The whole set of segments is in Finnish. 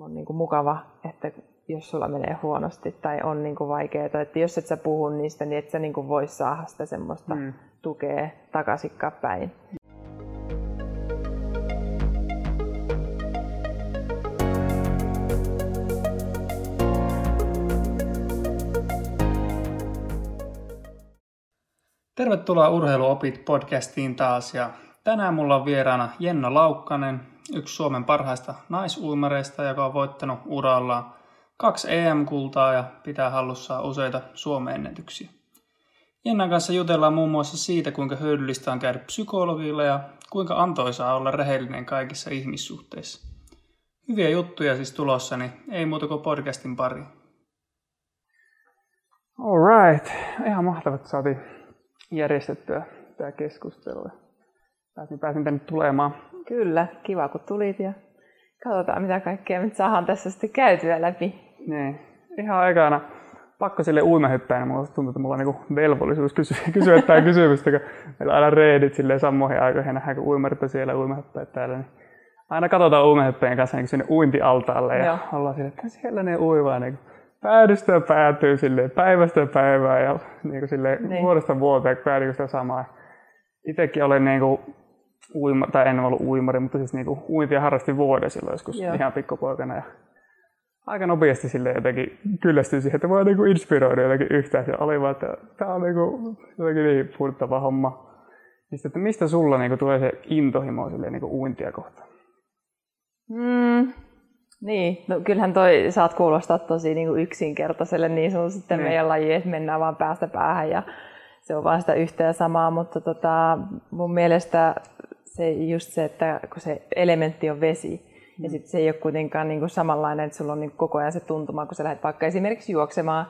on niin kuin mukava, että jos sulla menee huonosti tai on niin kuin vaikeaa, että jos et sä puhu niistä, niin et sä niin kuin vois saada sitä semmoista mm. tukea takaisinkaan päin. Tervetuloa Urheiluopit podcastiin taas ja tänään mulla on vieraana Jenna Laukkanen, yksi Suomen parhaista naisuimareista, joka on voittanut urallaan kaksi EM-kultaa ja pitää hallussaan useita Suomen ennätyksiä. Jennan kanssa jutellaan muun muassa siitä, kuinka hyödyllistä on käydä psykologilla ja kuinka antoisaa olla rehellinen kaikissa ihmissuhteissa. Hyviä juttuja siis tulossa, niin ei muuta kuin podcastin pari. Alright, ihan mahtavaa, että saatiin järjestettyä tämä keskustelu. Pääsin, pääsin tänne tulemaan. Kyllä, kiva kun tulit ja katsotaan mitä kaikkea nyt saadaan tässä sitten käytyä läpi. Niin, ihan aikana pakko sille uimahyppäin, niin mulla tuntuu, että mulla on niinku velvollisuus kysyä, kysyä tämä kysymystä, kun meillä on aina reedit silleen samoihin aikoihin, nähdään kun uimarit on siellä uimahyppäät täällä, niin aina katsotaan uimahyppäin kanssa niin sinne uintialtaalle ja Joo. ollaan siellä, että siellä ne uivaa niin päädystä päätyy silleen päivästä päivään ja niin kuin silleen niin. vuodesta vuoteen päätyy sitä samaa. Itsekin olen niin kuin uima, tai en ollut uimari, mutta siis niin kuin uintia harrastin vuoden silloin joskus Joo. ihan pikkupoikana. Ja aika nopeasti sille jotenkin kyllästyin siihen, että voi niinku inspiroida jotenkin yhtään. Se oli vaan, että tämä on niinku jotenkin niin puhuttava homma. Niin että mistä sulla niinku tulee se intohimo silleen, niinku uintia kohtaan? Mm, niin, no kyllähän toi saat kuulostaa tosi niinku yksinkertaiselle niin sun sitten niin. meidän laji, että mennään vaan päästä päähän ja se on vaan sitä yhtä ja samaa, mutta tota, mun mielestä se just se, että kun se elementti on vesi, ja sitten se ei ole kuitenkaan niin kuin samanlainen, että sulla on niin koko ajan se tuntuma, kun sä lähdet vaikka esimerkiksi juoksemaan,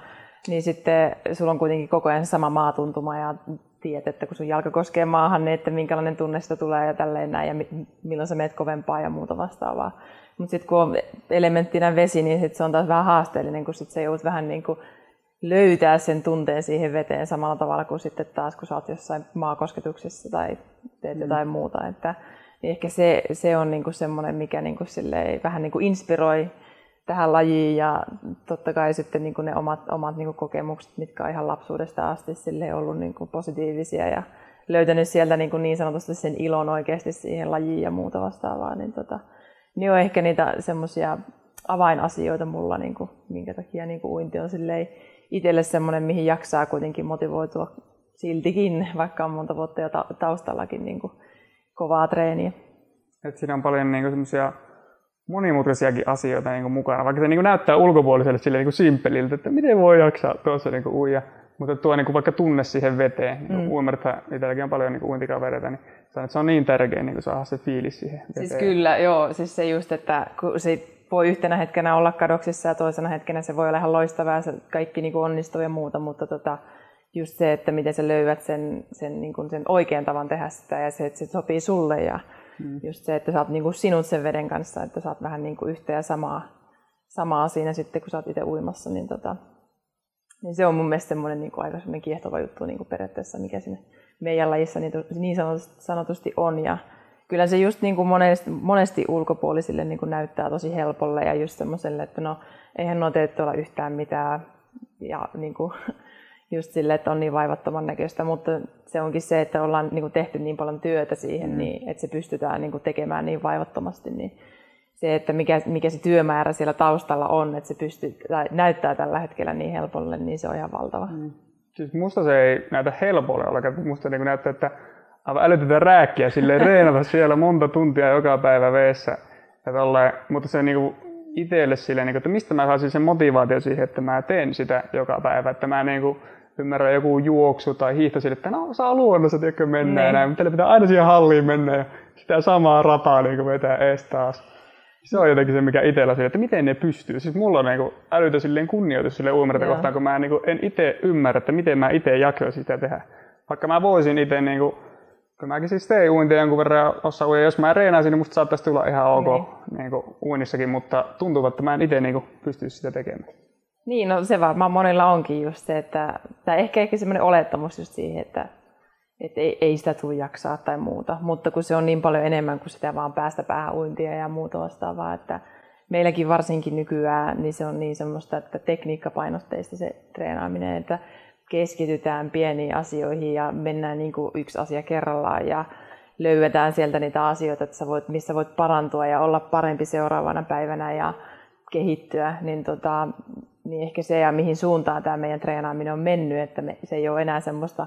niin sitten sulla on kuitenkin koko ajan se sama maatuntuma ja tiedät, että kun sun jalka koskee maahan, niin että minkälainen tunne sitä tulee ja tälleen näin ja milloin sä meet kovempaa ja muuta vastaavaa. Mutta sitten kun on elementtinä vesi, niin sit se on taas vähän haasteellinen, kun sit se joudut vähän niin kuin löytää sen tunteen siihen veteen samalla tavalla kuin sitten taas, kun sä oot jossain maakosketuksessa tai teet mm. jotain muuta. Että niin ehkä se, se on niinku semmoinen, mikä niinku vähän niinku inspiroi tähän lajiin ja totta kai sitten niinku ne omat, omat niinku kokemukset, mitkä on ihan lapsuudesta asti ollut niinku positiivisia ja löytänyt sieltä niinku niin sanotusti sen ilon oikeasti siihen lajiin ja muuta vastaavaa, niin tota, niin on ehkä niitä semmoisia avainasioita mulla, niinku, minkä takia niinku uinti on itselle semmoinen, mihin jaksaa kuitenkin motivoitua siltikin, vaikka on monta vuotta jo taustallakin niin kuin kovaa treeniä. Et siinä on paljon niin semmoisia monimutkaisiakin asioita niin mukana, vaikka se niin näyttää ulkopuoliselle sille niin simppeliltä, että miten voi jaksaa tuossa niin uija. Mutta tuo niin vaikka tunne siihen veteen, niin mm. uimarithan itselläkin on paljon niin uintikavereita, niin sanon, että se on niin tärkeä niin saada se fiilis siihen veteen. Siis kyllä, joo. Siis se just, että kun se voi yhtenä hetkenä olla kadoksissa ja toisena hetkenä se voi olla ihan loistavaa, se kaikki niin onnistuu ja muuta, mutta tota, just se, että miten sä löydät sen, sen, niin kuin sen oikean tavan tehdä sitä ja se, että se sopii sulle ja mm. just se, että sä oot niin kuin sinut sen veden kanssa, että sä oot vähän niin kuin yhtä ja samaa, samaa siinä sitten, kun sä oot itse uimassa, niin, tota, niin se on mun mielestä semmoinen niin kuin aika semmoinen kiehtova juttu niin kuin periaatteessa, mikä sinne meidän lajissa niin, niin sanotusti on ja kyllä se just niin kuin monesti, monesti ulkopuolisille niin kuin näyttää tosi helpolle ja just semmoiselle, että no eihän nuo tee tuolla yhtään mitään ja niin kuin, just sille, että on niin vaivattoman näköistä, mutta se onkin se, että ollaan niin kuin tehty niin paljon työtä siihen, mm. niin, että se pystytään niin kuin tekemään niin vaivattomasti, niin se, että mikä, mikä se työmäärä siellä taustalla on, että se pystyy, tai näyttää tällä hetkellä niin helpolle, niin se on ihan valtava. Mm. Siis musta se ei näytä helpolle ollenkaan, musta niin näyttää, että aivan älytöntä rääkkiä silleen reenata siellä monta tuntia joka päivä veessä. Ja tolleen, mutta se niinku itselle silleen, niinku, että mistä mä saisin sen motivaatio siihen, että mä teen sitä joka päivä. Että mä niinku ymmärrän joku juoksu tai hiihto sille, että no saa luonnossa tiedätkö mennä niin. näin, mutta pitää aina siihen halliin mennä ja sitä samaa rataa niin vetää ees taas. Se on jotenkin se, mikä itsellä sille, että miten ne pystyy. Siis mulla on niin älytä silleen kunnioitus sille uimareita kohtaan, kun mä niin kuin, en itse ymmärrä, että miten mä itse jaksoin sitä tehdä. Vaikka mä voisin itse niin Kyllä mäkin siis tein uintia jonkun verran osa uja. Jos mä reenaisin, niin musta saattaisi tulla ihan ok niin. Niin kuin uinnissakin, mutta tuntuu, että mä en itse niin pystyisi sitä tekemään. Niin, no se varmaan monilla onkin just se, että, tai ehkä, ehkä semmoinen olettamus just siihen, että, että ei, ei sitä tule jaksaa tai muuta, mutta kun se on niin paljon enemmän kuin sitä vaan päästä päähän uintia ja muuta vastaavaa, että meilläkin varsinkin nykyään, niin se on niin semmoista, että tekniikkapainotteista se treenaaminen, että keskitytään pieniin asioihin ja mennään niin kuin yksi asia kerrallaan ja löydetään sieltä niitä asioita, että sä voit, missä voit parantua ja olla parempi seuraavana päivänä ja kehittyä, niin, tota, niin ehkä se ja mihin suuntaan tämä meidän treenaaminen on mennyt, että me, se ei ole enää semmoista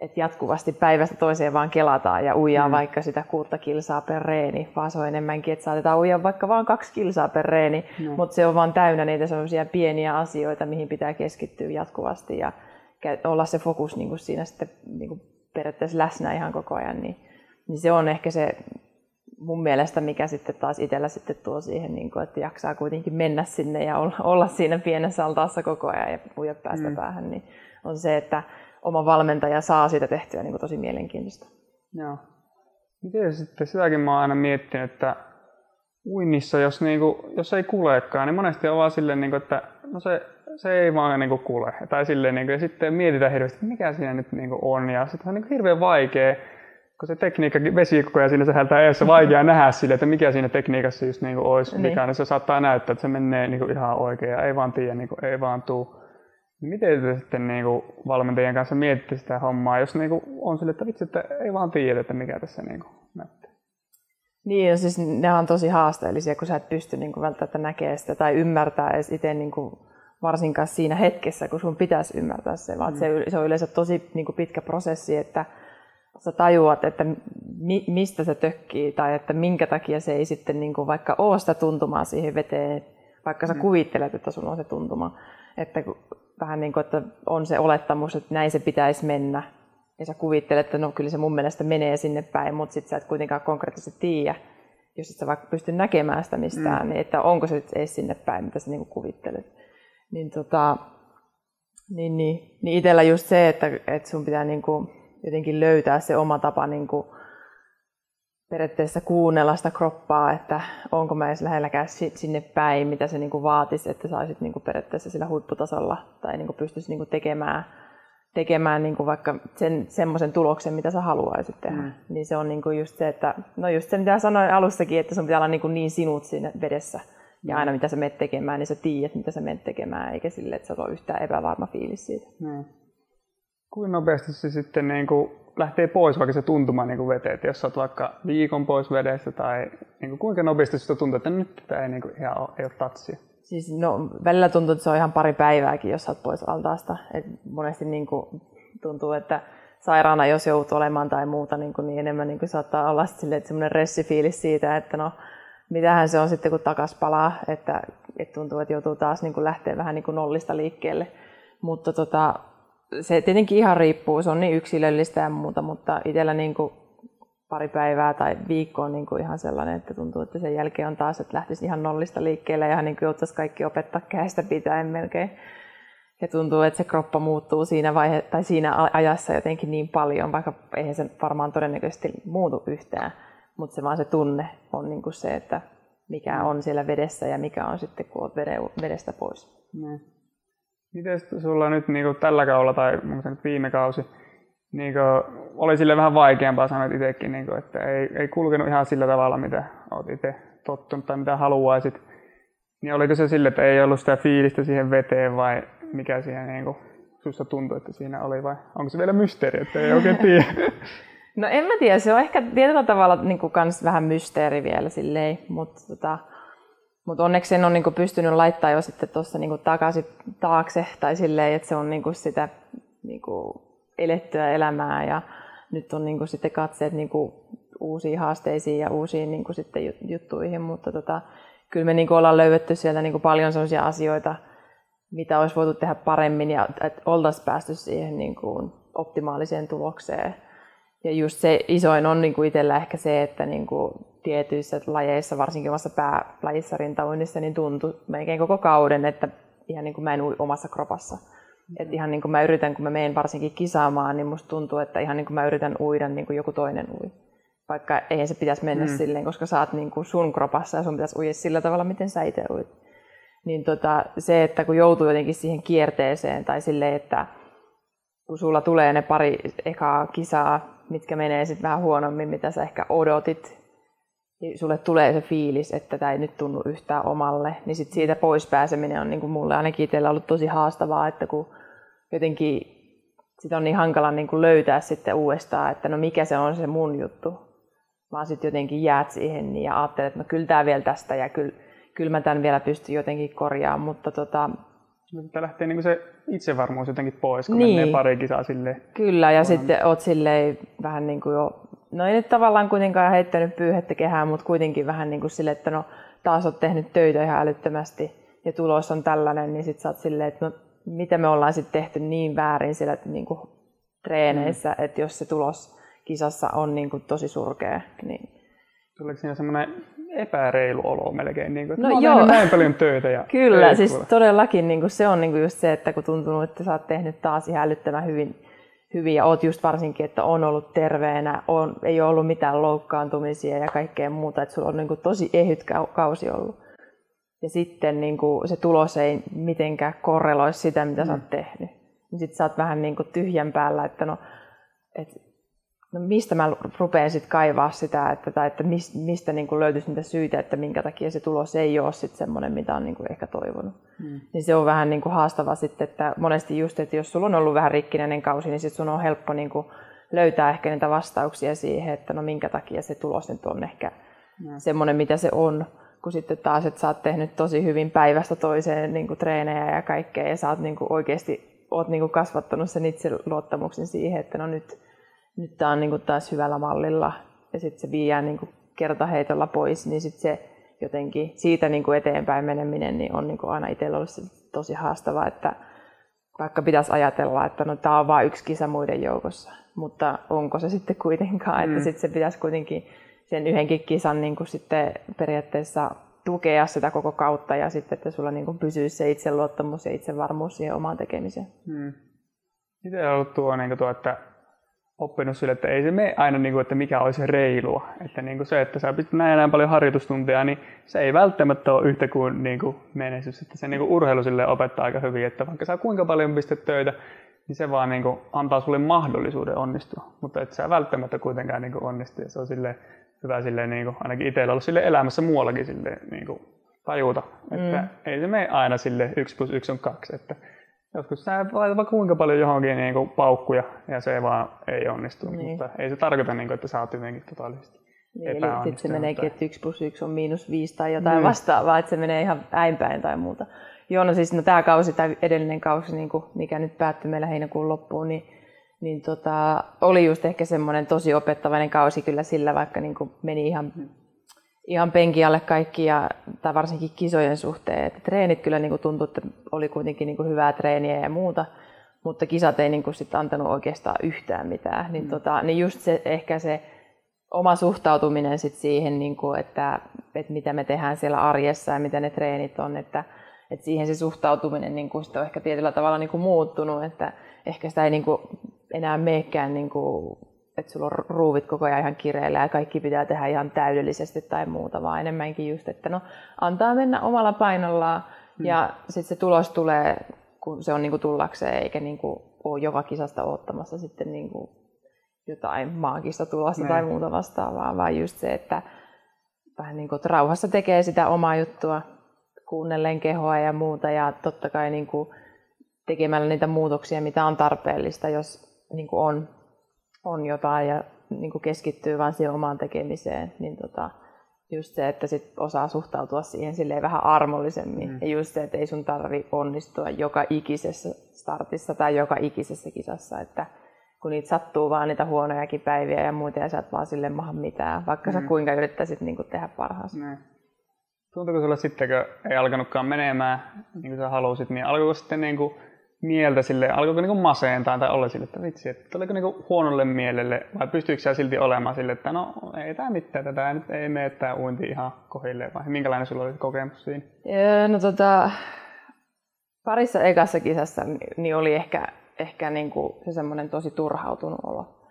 että jatkuvasti päivästä toiseen vaan kelataan ja uijaa mm. vaikka sitä kuutta kilsaa per reeni, vaan se on enemmänkin, että saatetaan uijaa vaikka vain kaksi kilsaa per reeni, mm. mutta se on vaan täynnä niitä sellaisia pieniä asioita, mihin pitää keskittyä jatkuvasti ja olla se fokus niin kuin siinä sitten niin kuin periaatteessa läsnä ihan koko ajan, niin, niin se on ehkä se mun mielestä, mikä sitten taas itsellä sitten tuo siihen, niin kuin, että jaksaa kuitenkin mennä sinne ja olla, olla siinä pienessä altaassa koko ajan ja puja päästä mm. päähän, niin on se, että oma valmentaja saa siitä tehtyä niin kuin tosi mielenkiintoista. Joo. Miten sitten, sitäkin mä oon aina miettinyt, että uinnissa, jos, niin kuin, jos ei kulekaan, niin monesti on vaan silleen, niin kuin, että no se, se ei vaan niin kuin kule. Tai silleen, niin kuin, ja sitten mietitään hirveästi, mikä siinä nyt niin kuin on. Ja sitten on niin kuin hirveän vaikea, kun se tekniikka, vesi koko ajan siinä sähältää eessä, vaikea nähdä sille, että mikä siinä tekniikassa just niin kuin olisi, niin. mikä niin se saattaa näyttää, että se menee niin kuin ihan oikein ja ei vaan tiedä, niin kuin, ei vaan tuu. Miten te sitten niin kuin valmentajien kanssa mietitte sitä hommaa, jos niin kuin on sille, että vitsi, että ei vaan tiedä, että mikä tässä niin kuin näyttää? Niin, ja siis ne on tosi haasteellisia, kun sä et pysty niin kuin välttämättä näkemään sitä tai ymmärtää edes itse niin kuin varsinkaan siinä hetkessä, kun sun pitäisi ymmärtää se, vaan mm. se, se on yleensä tosi niin kuin pitkä prosessi, että sä tajuat, että mi, mistä se tökkii tai että minkä takia se ei sitten niin kuin vaikka ole sitä tuntumaa siihen veteen, vaikka sä mm. kuvittelet, että sulla on se tuntuma. Että vähän niin kuin, että on se olettamus, että näin se pitäisi mennä. Ja sä kuvittelet, että no kyllä se mun mielestä menee sinne päin, mutta sitten sä et kuitenkaan konkreettisesti tiedä, jos et sä vaikka pysty näkemään sitä mistään, mm. niin että onko se edes sinne päin, mitä sä niin kuin kuvittelet. Niin, tota, niin, niin, niin itsellä just se, että, että sun pitää niin kuin jotenkin löytää se oma tapa niin kuin periaatteessa kuunnella sitä kroppaa, että onko mä edes lähelläkään sinne päin, mitä se niin kuin vaatisi, että saisit niin kuin periaatteessa sillä huipputasolla tai niin kuin pystyisi niin kuin tekemään, tekemään niin kuin vaikka sen, semmoisen tuloksen, mitä sä haluaisit tehdä. Mm. Niin se on niin kuin just se, että no just se mitä sanoin alussakin, että sun pitää olla niin, kuin niin sinut siinä vedessä. Ja aina mitä sä menet tekemään, niin sä tiedät, mitä sä menet tekemään, eikä sille, että se on yhtään epävarma fiilis siitä. Mm. Kuinka nopeasti se sitten niin kuin lähtee pois vaikka se tuntuma niin kuin veteen, että jos olet vaikka viikon pois vedestä tai niin kuin kuinka nopeasti sitä tuntuu, että nyt tämä ei, niin kuin, ihan ole, ei ole tatsia? Siis no, välillä tuntuu, että se on ihan pari päivääkin, jos olet pois altaasta. Et monesti niin kuin, tuntuu, että sairaana, jos joutuu olemaan tai muuta, niin, kuin, niin enemmän niin kuin saattaa olla semmoinen ressifiilis siitä, että no, mitähän se on sitten, kun takas palaa, että, että tuntuu, että joutuu taas niin kuin lähteä vähän niin kuin nollista liikkeelle. Mutta tota, se tietenkin ihan riippuu, se on niin yksilöllistä ja muuta, mutta itsellä niin kuin pari päivää tai viikko on niin kuin ihan sellainen, että tuntuu, että sen jälkeen on taas, että lähtisi ihan nollista liikkeelle ja niin kuin joutuisi kaikki opettaa käestä pitäen melkein. Ja tuntuu, että se kroppa muuttuu siinä, vaihe, tai siinä ajassa jotenkin niin paljon, vaikka eihän se varmaan todennäköisesti muutu yhtään, mutta se vaan se tunne on niin kuin se, että mikä on siellä vedessä ja mikä on sitten, kun olet vedestä pois. Mm. Miten sulla nyt niin kuin tällä kaudella tai nyt viime kausi niin kuin, oli sille vähän vaikeampaa sanoa itsekin, niin kuin, että ei, ei kulkenut ihan sillä tavalla, mitä olet itse tottunut tai mitä haluaisit. Niin oliko se sille, että ei ollut sitä fiilistä siihen veteen vai mikä siihen niin kuin, susta tuntui, että siinä oli vai onko se vielä mysteeri, että ei oikein tiedä? No en mä tiedä, se on ehkä tietyllä tavalla niin kuin kans vähän mysteeri vielä silleen, mutta tota, mutta onneksi sen on niinku pystynyt laittaa jo sitten tuossa niinku takaisin taakse tai silleen, että se on niinku sitä niinku elettyä elämää ja nyt on niinku sitten katseet niinku uusiin haasteisiin ja uusiin niinku sitten juttuihin, mutta tota, kyllä me niinku ollaan löydetty sieltä niinku paljon sellaisia asioita, mitä olisi voitu tehdä paremmin ja että oltaisiin päästy siihen niinku optimaaliseen tulokseen. Ja just se isoin on niinku itsellä ehkä se, että niinku tietyissä lajeissa, varsinkin omassa päälajissa rintauinnissa, niin tuntui melkein koko kauden, että ihan niin kuin mä en ui omassa kropassa. Mm-hmm. Että ihan niin kuin mä yritän, kun mä menen varsinkin kisaamaan, niin musta tuntuu, että ihan niin kuin mä yritän uida niin kuin joku toinen ui. Vaikka eihän se pitäisi mennä mm. silleen, koska sä oot niin kuin sun kropassa ja sun pitäisi uida sillä tavalla, miten sä itse uit. Niin tota, se, että kun joutuu jotenkin siihen kierteeseen tai silleen, että kun sulla tulee ne pari ekaa kisaa, mitkä menee sitten vähän huonommin, mitä sä ehkä odotit, niin sulle tulee se fiilis, että tämä ei nyt tunnu yhtään omalle, niin sit siitä pois pääseminen on niin kuin mulle ainakin itsellä ollut tosi haastavaa, että kun jotenkin sit on niin hankala niin kuin löytää sitten uudestaan, että no mikä se on se mun juttu, vaan sitten jotenkin jäät siihen niin ja ajattelet, että no kyllä tämä vielä tästä ja kyllä, kyllä mä tämän vielä pystyn jotenkin korjaamaan, mutta tota, Tämä lähtee niin se itsevarmuus jotenkin pois, kun niin. menee pari kisaa silleen. Kyllä, ja sitten oot silleen vähän niin kuin jo, no ei nyt tavallaan kuitenkaan heittänyt pyyhettä kehään, mutta kuitenkin vähän niin kuin silleen, että no taas oot tehnyt töitä ihan älyttömästi ja tulos on tällainen, niin sitten sä oot silleen, että no mitä me ollaan sitten tehty niin väärin siellä niin kuin treeneissä, mm. että jos se tulos kisassa on niin kuin tosi surkea, niin Tuleeko siinä semmoinen epäreilu olo melkein, niin kuin, että no joo. näin paljon töitä. Ja Kyllä, siis kuule. todellakin niin kuin se on niin kuin just se, että kun tuntuu, että sä oot tehnyt taas ihan älyttömän hyvin, hyvin ja oot just varsinkin, että on ollut terveenä, on, ei ole ollut mitään loukkaantumisia ja kaikkea muuta, että sulla on niin kuin tosi ehyt kausi ollut. Ja sitten niin kuin se tulos ei mitenkään korreloi sitä, mitä mm. sä oot mm. tehnyt. Niin sitten sä oot vähän niin kuin tyhjän päällä, että no, et no mistä mä rupean sitten kaivaa sitä, että, tai että mistä niin kuin löytyisi niitä syitä, että minkä takia se tulos ei ole sitten semmoinen, mitä on niin kuin ehkä toivonut. Hmm. Niin se on vähän niin kuin haastava sitten, että monesti just, että jos sulla on ollut vähän rikkinäinen kausi, niin sitten sun on helppo niin kuin löytää ehkä niitä vastauksia siihen, että no minkä takia se tulos nyt on ehkä hmm. semmoinen, mitä se on. Kun sitten taas, että sä oot tehnyt tosi hyvin päivästä toiseen niin kuin treenejä ja kaikkea, ja sä oot niin kuin oikeasti oot niin kuin kasvattanut sen itseluottamuksen siihen, että no nyt, nyt tämä on niin taas hyvällä mallilla ja sitten se viiää niin kertaheitolla pois, niin sitten se jotenkin siitä niin kuin eteenpäin meneminen niin on niin kuin aina itsellä ollut tosi haastavaa, että vaikka pitäisi ajatella, että no, tämä on vain yksi kisa muiden joukossa, mutta onko se sitten kuitenkaan, mm. että sitten se pitäisi kuitenkin sen yhdenkin kisan niin kuin sitten periaatteessa tukea sitä koko kautta ja sitten, että sulla niin kuin pysyisi se itseluottamus ja itsevarmuus siihen omaan tekemiseen. Mm. Miten on ollut tuo, niin kuin tuo, että oppinut sille, että ei se mene aina, niin kuin, että mikä olisi reilua. Että niin kuin se, että sä pistät näin näin paljon harjoitustunteja, niin se ei välttämättä ole yhtä kuin, niin kuin menestys. Että se niin kuin urheilu sille opettaa aika hyvin, että vaikka sä kuinka paljon pistät töitä, niin se vaan niin kuin antaa sulle mahdollisuuden onnistua. Mutta et sä välttämättä kuitenkaan niin kuin onnistu. Ja se on sille hyvä sille, niin kuin, ainakin itsellä ollut sille elämässä muuallakin sille, niin kuin, tajuta, että mm. ei se mene aina sille yksi plus yksi on kaksi. Että Joskus sä laitat vaikka kuinka paljon johonkin niin kuin paukkuja ja se vaan ei onnistu, niin. mutta ei se tarkoita, niin kuin, että sä oot jotenkin totaalisesti niin, eli sitten se meneekin, että 1 plus 1 on miinus 5 tai jotain niin. vastaavaa, että se menee ihan äinpäin tai muuta. Joo, no siis no, tämä kausi tai edellinen kausi, niin kuin, mikä nyt päättyi meillä heinäkuun loppuun, niin, niin tota, oli just ehkä semmoinen tosi opettavainen kausi kyllä sillä, vaikka niin kuin meni ihan ihan penki alle kaikki, ja, tai varsinkin kisojen suhteen. Että treenit kyllä niin kuin tuntui, että oli kuitenkin niin kuin hyvää treeniä ja muuta, mutta kisat ei niin kuin sit antanut oikeastaan yhtään mitään. Niin, mm. tota, niin just se, ehkä se oma suhtautuminen sit siihen, niin kuin, että, että mitä me tehdään siellä arjessa ja mitä ne treenit on, että, että siihen se suhtautuminen niin kuin, on ehkä tietyllä tavalla niin kuin muuttunut, että ehkä sitä ei niin kuin, enää meekään niin kuin, että sulla on ruuvit koko ajan ihan kireillä ja kaikki pitää tehdä ihan täydellisesti tai muuta, vaan enemmänkin just, että no antaa mennä omalla painollaan hmm. ja sitten se tulos tulee, kun se on niin kuin tullakseen, eikä niin kuin ole joka kisasta ottamassa sitten niin kuin jotain maagista tulosta tai niin. muuta vastaavaa, vaan just se, että vähän niin kuin, että rauhassa tekee sitä omaa juttua, kuunnellen kehoa ja muuta ja totta kai niin kuin tekemällä niitä muutoksia, mitä on tarpeellista, jos niin kuin on on jotain ja niin kuin keskittyy vain siihen omaan tekemiseen, niin tota, just se, että sit osaa suhtautua siihen silleen vähän armollisemmin. Mm. Ja just se, että ei sun tarvi onnistua joka ikisessä startissa tai joka ikisessä kisassa, että kun niitä sattuu vaan niitä huonojakin päiviä ja muuta, ja sä et vaan sille maha mitään, vaikka mm. sä kuinka yrittäisit niin kuin tehdä parhaasi. Mm. Tuntuuko sulle sitten, kun ei alkanutkaan menemään niin kuin sä halusit, niin alkoiko sitten niin kuin mieltä sille, alkoiko niinku masentaa tai olla sille, että vitsi, että tuliko niinku huonolle mielelle vai pystyykö sä silti olemaan sille, että no ei tämä mitään, tätä nyt ei mene tämä uinti ihan kohille vai minkälainen sulla oli kokemus siinä? No tota, parissa ekassa kisassa niin oli ehkä, ehkä niinku se semmoinen tosi turhautunut olo.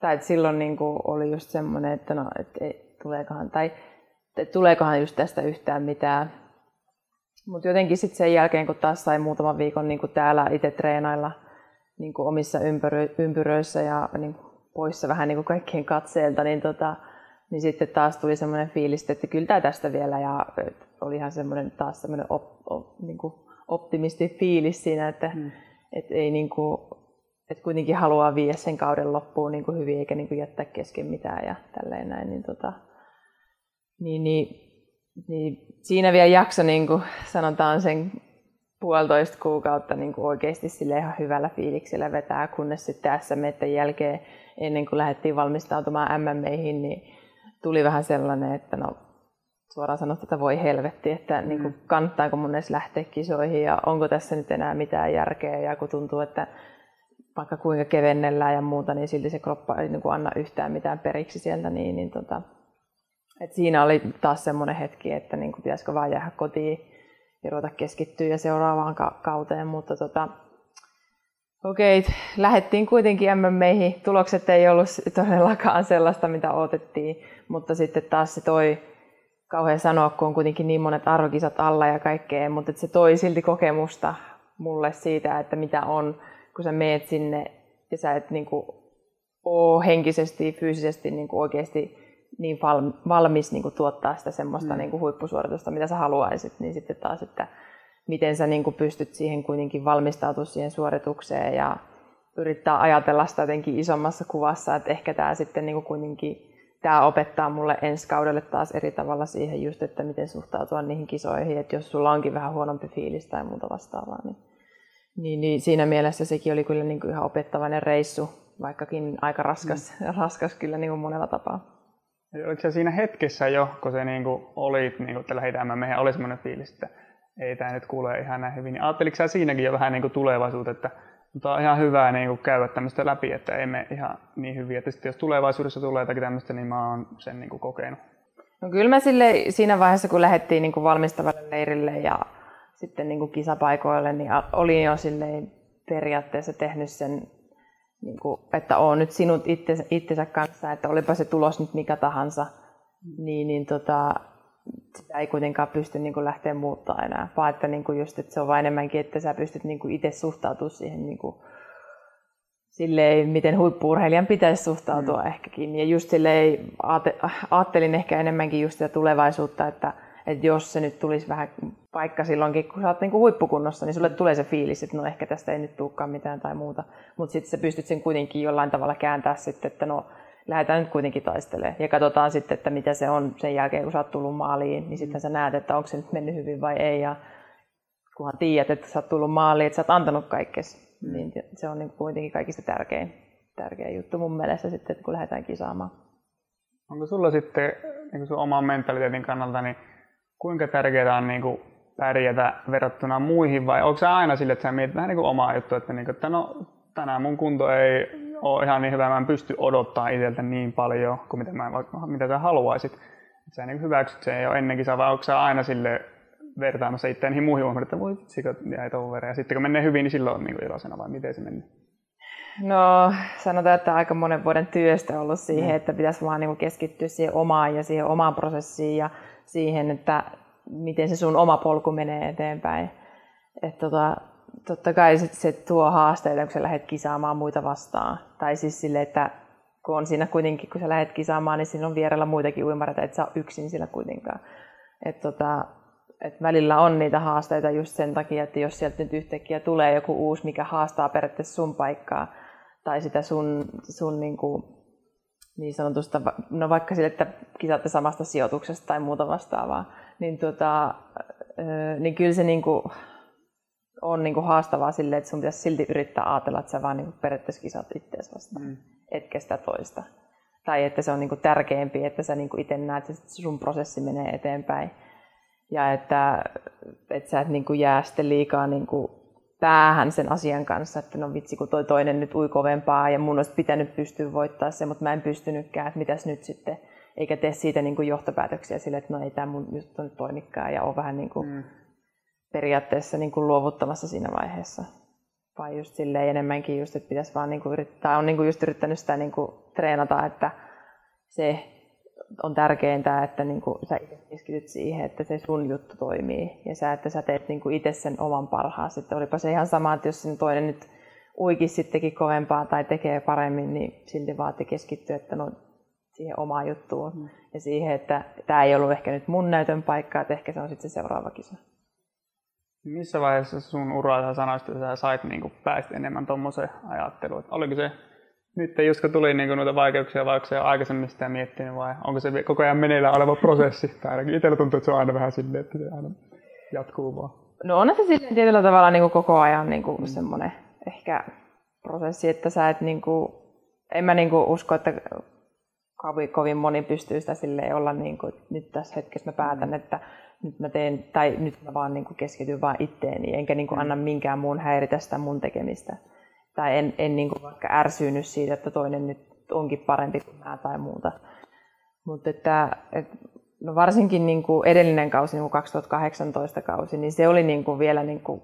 Tai että silloin niinku oli just semmoinen, että no, et ei, tuleekohan, tai että tuleekohan just tästä yhtään mitään mutta jotenkin sitten sen jälkeen, kun taas sai muutaman viikon niin täällä itse treenailla niin omissa ympyrö, ympyröissä ja niin poissa vähän niin kaikkien katseelta, niin tota, niin sitten taas tuli semmoinen fiilis, että kyllä tämä tästä vielä ja oli ihan semmoinen taas semmoinen op, op, niin kuin optimisti fiilis siinä, että mm. et ei niin kuin, et kuitenkin haluaa viedä sen kauden loppuun niin kuin hyvin eikä niin kuin jättää kesken mitään ja tälleen näin. Niin, tota, niin, niin, niin siinä vielä jakso niin kuin sanotaan sen puolitoista kuukautta niin kuin oikeasti sille ihan hyvällä fiiliksellä vetää, kunnes sitten SM jälkeen ennen kuin lähdettiin valmistautumaan MMEihin, niin tuli vähän sellainen, että no suoraan sanottuna, että voi helvetti, että mm. niin kuin, kannattaako mun edes lähteä kisoihin ja onko tässä nyt enää mitään järkeä ja kun tuntuu, että vaikka kuinka kevennellään ja muuta, niin silti se kroppa ei niin kuin anna yhtään mitään periksi sieltä, niin, niin tota, et siinä oli taas semmoinen hetki, että niin kuin, pitäisikö vaan jäädä kotiin ja ruveta keskittyä ja seuraavaan ka- kauteen, mutta tota, okei, okay, lähdettiin kuitenkin MMEihin. Tulokset ei ollut todellakaan sellaista, mitä odotettiin, mutta sitten taas se toi, kauhean sanoa, kun on kuitenkin niin monet arvokisat alla ja kaikkea, mutta se toi silti kokemusta mulle siitä, että mitä on, kun sä meet sinne ja sä et niin kuin, ole henkisesti, fyysisesti niin kuin oikeasti niin valmis niin kuin, tuottaa sitä semmoista mm. niin kuin, huippusuoritusta, mitä sä haluaisit, niin sitten taas, että miten sä niin kuin, pystyt siihen kuitenkin valmistautumaan siihen suoritukseen ja yrittää ajatella sitä jotenkin isommassa kuvassa, että ehkä tämä sitten niin kuin, kuitenkin tämä opettaa mulle ensi kaudelle taas eri tavalla siihen just, että miten suhtautua niihin kisoihin, että jos sulla onkin vähän huonompi fiilis tai muuta vastaavaa, niin, niin, niin siinä mielessä sekin oli kyllä niin kuin ihan opettavainen reissu, vaikkakin aika raskas, mm. raskas kyllä niin kuin monella tapaa. Oliko se siinä hetkessä jo, kun se niin kuin oli, niin kuin, että lähdetään mehän oli semmoinen fiilis, että ei tämä nyt kuule ihan näin hyvin, niin ajatteliko sä siinäkin jo vähän niin kuin tulevaisuutta, että mutta on ihan hyvä niin kuin käydä tämmöistä läpi, että ei me ihan niin hyvin. Että jos tulevaisuudessa tulee jotakin tämmöistä, niin mä oon sen niin kuin kokenut. No kyllä mä sille, siinä vaiheessa, kun lähdettiin niin kuin valmistavalle leirille ja sitten niin kuin kisapaikoille, niin olin jo silleen periaatteessa tehnyt sen, niin kuin, että oon nyt sinut itsensä, itsensä kanssa, että olipa se tulos nyt mikä tahansa, niin, niin tota, sitä ei kuitenkaan pysty niin kuin lähteä muuttaa enää, vaan että, niin kuin just, että se on vain enemmänkin, että sä pystyt niin kuin itse suhtautumaan siihen niin kuin, silleen, miten huippuurheilijan pitäisi suhtautua mm. ehkäkin. Ja just silleen, ajattelin ehkä enemmänkin just sitä tulevaisuutta, että, että jos se nyt tulisi vähän paikka silloinkin, kun sä oot niin kuin huippukunnossa, niin sulle tulee se fiilis, että no ehkä tästä ei nyt tulekaan mitään tai muuta. Mutta sitten sä pystyt sen kuitenkin jollain tavalla kääntää sitten, että no lähdetään nyt kuitenkin taistelemaan. Ja katsotaan sitten, että mitä se on sen jälkeen, kun sä oot tullut maaliin, niin sitten sä näet, että onko se nyt mennyt hyvin vai ei. Ja kunhan tiedät, että sä oot tullut maaliin, että sä oot antanut kaikkes, mm. niin se on niin kuitenkin kaikista tärkein, tärkein juttu mun mielestä sitten, että kun lähdetään kisaamaan. Onko sulla sitten niin sun oman mentaliteetin kannalta, niin kuinka tärkeää on niin kuin pärjätä verrattuna muihin vai onko se aina sille, että sä mietit vähän niin kuin omaa juttua, että, niin kuin, että no, tänään mun kunto ei ole ihan niin hyvä, mä en pysty odottaa itseltä niin paljon kuin mitä, mä, mitä sä haluaisit. Että sä niin hyväksyt sen jo ennenkin, saa, vai onko sä aina sille vertaamassa itseään niihin muihin ohjelmiin, että voi vitsi, jäi tuon verran. Ja sitten kun menee hyvin, niin silloin on niin iloisena, vai miten se menee? No sanotaan, että aika monen vuoden työstä ollut siihen, mm. että pitäisi vaan niin keskittyä siihen omaan ja siihen omaan prosessiin ja siihen, että miten se sun oma polku menee eteenpäin. Että tota, totta kai se, se tuo haasteita, kun sä lähdet kisaamaan muita vastaan. Tai siis sille, että kun on siinä kuitenkin, kun sä lähdet kisaamaan, niin siinä on vierellä muitakin uimareita, et sä ole yksin sillä kuitenkaan. Et tota, et välillä on niitä haasteita just sen takia, että jos sieltä nyt yhtäkkiä tulee joku uusi, mikä haastaa periaatteessa sun paikkaa, tai sitä sun, sun niin, kuin, niin sanotusta, no vaikka sille, että kisaatte samasta sijoituksesta tai muuta vastaavaa, niin, tota, niin kyllä se niin kuin, on niin kuin haastavaa silleen, että sun pitäisi silti yrittää ajatella, että sä vaan niin kuin periaatteessa kisat itseäsi vastaan, mm. etkä sitä toista. Tai että se on niin kuin tärkeämpi, että sä niin kuin itse näet, että sun prosessi menee eteenpäin. Ja että, että sä et niin kuin jää sitten liikaa niin kuin päähän sen asian kanssa, että no vitsi, kun toi toinen nyt ui kovempaa ja mun olisi pitänyt pystyä voittaa se, mutta mä en pystynytkään, että mitäs nyt sitten. Eikä tee siitä niin kuin johtopäätöksiä sille, että no ei tämä mun just nyt toimikaan ja on vähän niin kuin mm periaatteessa niin kuin luovuttamassa siinä vaiheessa. Vai just silleen enemmänkin just, että pitäisi vaan niin kuin yrittää, on niin kuin just yrittänyt sitä niin kuin treenata, että se on tärkeintä, että niin kuin sä itse keskityt siihen, että se sun juttu toimii ja sä, että sä teet niin kuin itse sen oman parhaasi. Että olipa se ihan sama, että jos sen toinen nyt uikisi sittenkin kovempaa tai tekee paremmin, niin silti vaati keskittyä, että no siihen omaan juttuun mm. ja siihen, että tämä ei ollut ehkä nyt mun näytön paikka, että ehkä se on sitten se seuraava kisa. Missä vaiheessa sun uraa sä sanoisit, että sä sait niin päästä enemmän tuommoiseen ajatteluun? Oliko se nyt, just kun tuli niin noita vaikeuksia vai onko se aikaisemmin sitä miettinyt vai onko se koko ajan meneillään oleva prosessi? Tai ainakin itsellä tuntuu, että se on aina vähän silleen, että se aina jatkuu vaan. No on se silleen tietyllä tavalla niin kuin koko ajan niin kuin mm. semmoinen ehkä prosessi, että sä et niin kuin, en mä niin kuin usko, että kovin, kovin moni pystyy sitä silleen olla niin kuin, nyt tässä hetkessä mä päätän, mm. että nyt mä teen, tai nyt mä vaan niin kuin keskityn vaan itteeni, enkä niin kuin mm. anna minkään muun häiritä sitä mun tekemistä. Tai en, en niin kuin vaikka ärsynyt siitä, että toinen nyt onkin parempi kuin mä tai muuta. Mutta että, että no varsinkin niin kuin edellinen kausi, niin kuin 2018 kausi, niin se oli niin kuin vielä niin kuin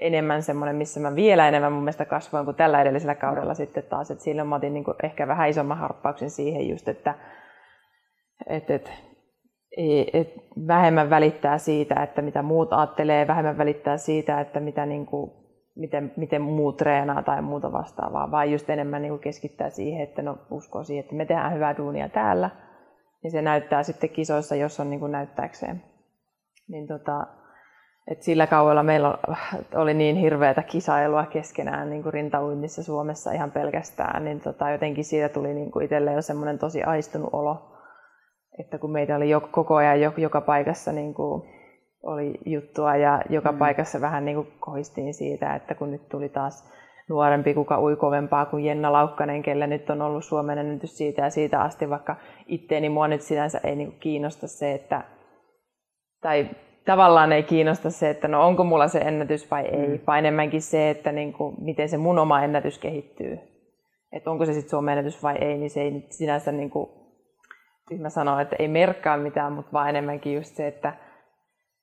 enemmän semmoinen, missä mä vielä enemmän mun mielestä kasvoin kuin tällä edellisellä kaudella sitten taas. Että silloin mä otin niin kuin ehkä vähän isomman harppauksen siihen just, että, että, että et vähemmän välittää siitä, että mitä muut ajattelee, vähemmän välittää siitä, että mitä niin kuin, miten, miten muut treenaa tai muuta vastaavaa, vaan just enemmän niin kuin keskittää siihen, että no uskoo siihen, että me tehdään hyvää duunia täällä, ja se näyttää sitten kisoissa, jos on niin kuin näyttääkseen. Niin tota, et sillä kaudella meillä oli niin hirveätä kisailua keskenään niin kuin rintauinnissa Suomessa ihan pelkästään, niin tota, jotenkin siitä tuli niin kuin itselle jo semmoinen tosi aistunut olo, että kun meitä oli jo, koko ajan jo, joka paikassa niin kuin oli juttua ja joka mm. paikassa vähän niin kuin kohistiin siitä, että kun nyt tuli taas nuorempi, kuka ui kovempaa kuin Jenna Laukkanen, kelle nyt on ollut Suomen ennätys siitä ja siitä asti, vaikka itteeni mua nyt sinänsä ei niin kiinnosta se, että tai tavallaan ei kiinnosta se, että no onko mulla se ennätys vai ei, mm. vaan enemmänkin se, että niin kuin, miten se mun oma ennätys kehittyy. Että onko se sitten Suomen ennätys vai ei, niin se ei nyt sinänsä, niin kuin, mä sanon, että ei merkkaa mitään, mutta vaan enemmänkin just se, että,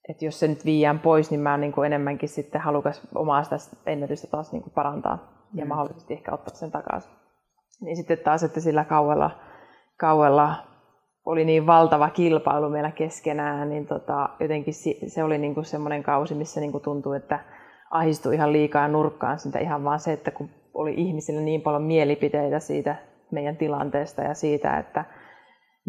että jos se nyt viiään pois, niin mä oon niin kuin enemmänkin sitten halukas omaa sitä ennätystä taas niin kuin parantaa ja mm. mahdollisesti ehkä ottaa sen takaisin. Niin sitten taas, että sillä kauella, kauella oli niin valtava kilpailu meillä keskenään, niin tota, jotenkin se oli niin kuin semmoinen kausi, missä niin kuin tuntui, että ahistui ihan liikaa nurkkaan sitä ihan vaan se, että kun oli ihmisillä niin paljon mielipiteitä siitä meidän tilanteesta ja siitä, että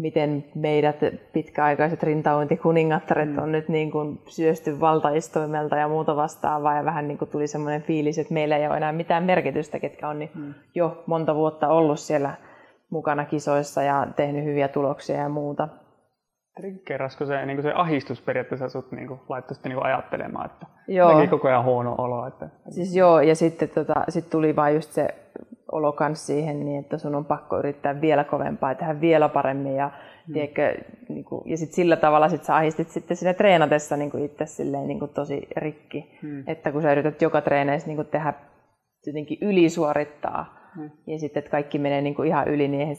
miten meidät pitkäaikaiset rintaointikuningattaret mm. on nyt niin kuin syösty valtaistoimelta ja muuta vastaavaa ja vähän niin kuin tuli semmoinen fiilis, että meillä ei ole enää mitään merkitystä, ketkä on niin mm. jo monta vuotta ollut siellä mukana kisoissa ja tehnyt hyviä tuloksia ja muuta. Triggerasko se, niin se ahistus periaatteessa sut niin laittoi sitten niin ajattelemaan, että joo. koko ajan huono olo? Että... Siis joo, ja sitten tota, sit tuli vain just se olo siihen, niin että sun on pakko yrittää vielä kovempaa ja tehdä vielä paremmin. Ja, mm. tiedätkö, niin kuin, ja sit sillä tavalla sit sä ahistit sitten sinne treenatessa niin kuin itse silleen, niin kuin tosi rikki. Mm. Että kun sä yrität joka treeneissä niin kuin tehdä jotenkin ylisuorittaa, Mm. Ja sitten, että kaikki menee niin kuin ihan yli, niin eihän,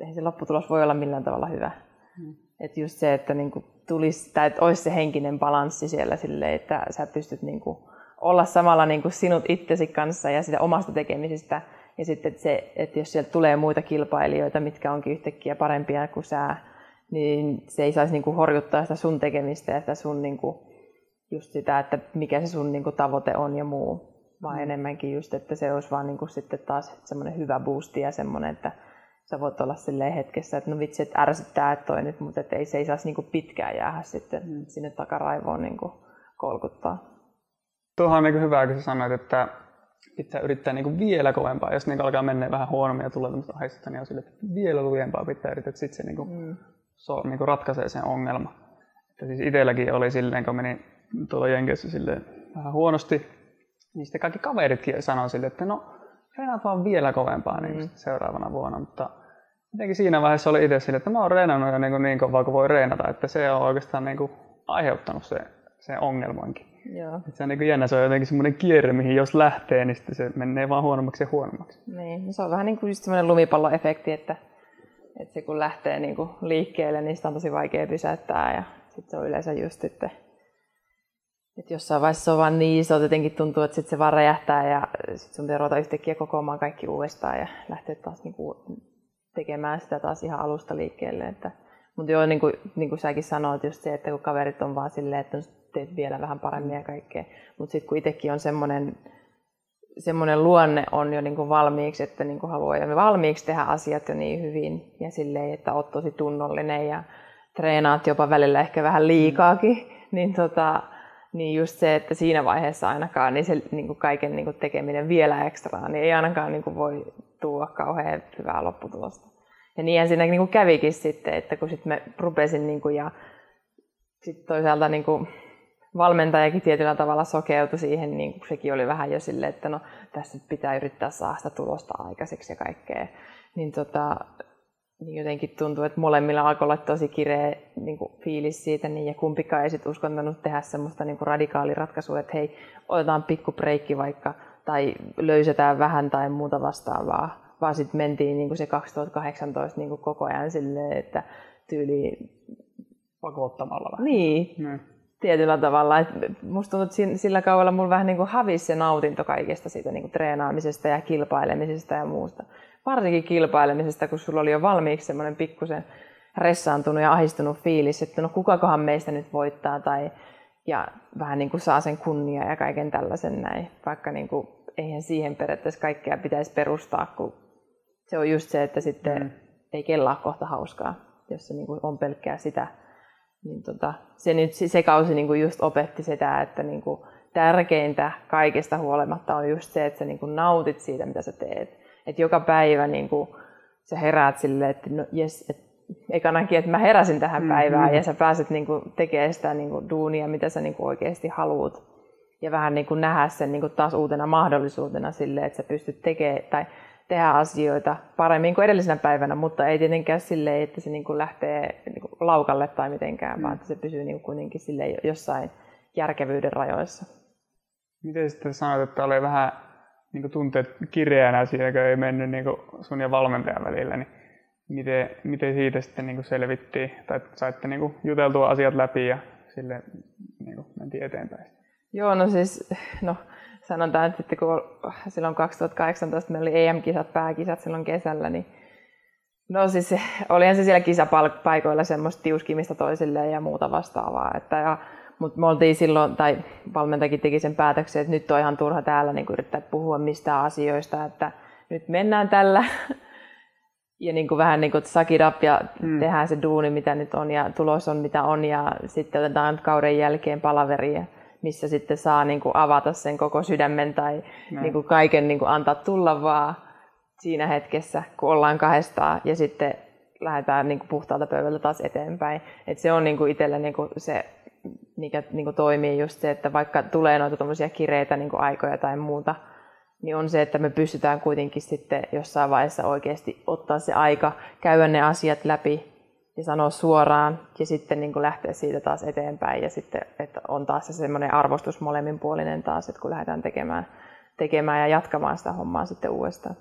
eihän se lopputulos voi olla millään tavalla hyvä. Mm. Että just se, että niin kuin tulisi, tai että olisi se henkinen balanssi siellä silleen, että sä pystyt niin kuin olla samalla niin kuin sinut itsesi kanssa ja sitä omasta tekemisestä. Ja sitten että se, että jos sieltä tulee muita kilpailijoita, mitkä onkin yhtäkkiä parempia kuin sä, niin se ei saisi niin kuin horjuttaa sitä sun tekemistä ja sitä sun niin kuin, just sitä, että mikä se sun niin kuin tavoite on ja muu vaan mm. enemmänkin just, että se olisi vaan niin kuin sitten taas semmoinen hyvä boosti ja semmoinen, että sä voit olla silleen hetkessä, että no vitsi, että ärsyttää että toi nyt, mutta että ei, se ei saisi niin kuin pitkään jäädä sitten mm. sinne takaraivoon niin kuin kolkuttaa. Tuohon on niin hyvä, kun sä sanoit, että pitää yrittää niin kuin vielä kovempaa. Jos niin alkaa mennä vähän huonommin ja tulee tämmöistä ahdistetta, niin on sille, että vielä lujempaa pitää yrittää, että sitten se, niin kuin, mm. so, niin kuin ratkaisee sen ongelman. Että siis itselläkin oli silleen, kun meni tuolla Jenkeissä silleen vähän huonosti, niin sitten kaikki kaveritkin sanoi sille, että no reenaat vaan vielä kovempaa niin mm. seuraavana vuonna, mutta jotenkin siinä vaiheessa oli itse sille, että mä oon reenannut jo niin, niin kovaa kuin voi reenata, että se on oikeastaan niin kuin aiheuttanut se, se ongelmankin. Joo. Että se on niin jännä, se on jotenkin semmoinen kierre, mihin jos lähtee, niin sitten se menee vaan huonommaksi ja huonommaksi. Niin, se on vähän niin kuin just semmoinen lumipalloefekti, että, että se kun lähtee niin kuin liikkeelle, niin sitä on tosi vaikea pysäyttää ja sitten se on yleensä just sitten et jossain vaiheessa se on vaan niin iso, jotenkin tuntuu, että sit se vaan räjähtää ja sitten sun pitää yhtäkkiä kokoamaan kaikki uudestaan ja lähteä taas niinku tekemään sitä taas ihan alusta liikkeelle. Että, mutta joo, niin kuin, niin kuin säkin sanoit, just se, että kun kaverit on vaan silleen, että teet vielä vähän paremmin ja kaikkea. Mutta sitten kun itsekin on semmoinen semmoinen luonne on jo niin kuin valmiiksi, että niin kuin haluaa jo valmiiksi tehdä asiat jo niin hyvin ja silleen, että oot tosi tunnollinen ja treenaat jopa välillä ehkä vähän liikaakin, mm. niin, tota, niin just se, että siinä vaiheessa ainakaan niin se niin kuin kaiken niin kuin tekeminen vielä ekstraa, niin ei ainakaan niin kuin voi tuoda kauhean hyvää lopputulosta. Ja niinhän siinä niin kuin kävikin sitten, että kun sitten mä rupesin niin kuin, ja sitten toisaalta niin kuin, valmentajakin tietyllä tavalla sokeutui siihen, niin kuin sekin oli vähän jo silleen, että no tässä pitää yrittää saada sitä tulosta aikaiseksi ja kaikkea. Niin, tota, niin jotenkin tuntuu, että molemmilla alkoi olla tosi kireä niin kuin fiilis siitä, niin, ja kumpikaan ei sitten uskontanut tehdä semmoista niin kuin radikaaliratkaisua, että hei, otetaan pikku breikki vaikka, tai löysetään vähän tai muuta vastaavaa, vaan sitten mentiin niin kuin se 2018 niin kuin koko ajan silleen, että tyyli... Pakottamalla vähän. Niin, mm tietyllä tavalla. Et musta tuntuu, että sillä kaudella mulla vähän niin kuin havisi se nautinto kaikesta siitä niin kuin treenaamisesta ja kilpailemisesta ja muusta. Varsinkin kilpailemisesta, kun sulla oli jo valmiiksi semmoinen pikkusen ressaantunut ja ahistunut fiilis, että no kukakohan meistä nyt voittaa tai ja vähän niin kuin saa sen kunnia ja kaiken tällaisen näin, vaikka niin kuin, eihän siihen periaatteessa kaikkea pitäisi perustaa, kun se on just se, että sitten mm. ei kellaa kohta hauskaa, jos se niin kuin on pelkkää sitä niin tota, se nyt se kausi niin kuin just opetti sitä, että niin kuin tärkeintä kaikesta huolimatta on just se, että sä niin kuin nautit siitä, mitä sä teet. Että joka päivä niin kuin sä heräät silleen, että no, yes, et, ekanakin, että mä heräsin tähän mm-hmm. päivään ja sä pääset niin kuin tekemään sitä niin kuin duunia, mitä sä niin kuin oikeasti haluat. Ja vähän niin kuin nähdä sen niin kuin taas uutena mahdollisuutena silleen, että sä pystyt tekemään, tai tehdä asioita paremmin kuin edellisenä päivänä, mutta ei tietenkään silleen, että se niin kuin lähtee niin kuin laukalle tai mitenkään, mm. vaan että se pysyy niin kuin kuitenkin silleen jossain järkevyyden rajoissa. Miten sitten sanoit, että oli vähän niin kuin tunteet kireänä siinä, kun ei mennyt niin kuin sun ja valmentajan välillä, niin miten, miten siitä sitten niin kuin selvittiin, tai saitte niin kuin juteltua asiat läpi ja sille niin kuin mentiin eteenpäin? Joo, no siis, no sanotaan, että kun silloin 2018 meillä oli EM-kisat, pääkisat silloin kesällä, niin No siis olihan se siellä kisapaikoilla semmoista tiuskimista toisilleen ja muuta vastaavaa. Että ja, mutta me oltiin silloin, tai valmentajakin teki sen päätöksen, että nyt on ihan turha täällä niin yrittää puhua mistään asioista, että nyt mennään tällä ja niin kuin vähän niin kuin suck it up ja mm. tehdään se duuni, mitä nyt on ja tulos on mitä on ja sitten otetaan kauden jälkeen palaveria missä sitten saa niin kuin avata sen koko sydämen tai niin kuin kaiken niin kuin antaa tulla vaan siinä hetkessä, kun ollaan kahdestaan ja sitten lähdetään niin kuin puhtaalta pöydältä taas eteenpäin. Et se on niin kuin itselle niin kuin se, mikä niin kuin toimii just se, että vaikka tulee noita kireitä niin kuin aikoja tai muuta, niin on se, että me pystytään kuitenkin sitten jossain vaiheessa oikeasti ottaa se aika, käydä ne asiat läpi ja sanoa suoraan ja sitten niin kuin lähteä siitä taas eteenpäin ja sitten, että on taas se semmoinen arvostus molemminpuolinen taas, että kun lähdetään tekemään, tekemään ja jatkamaan sitä hommaa sitten uudestaan.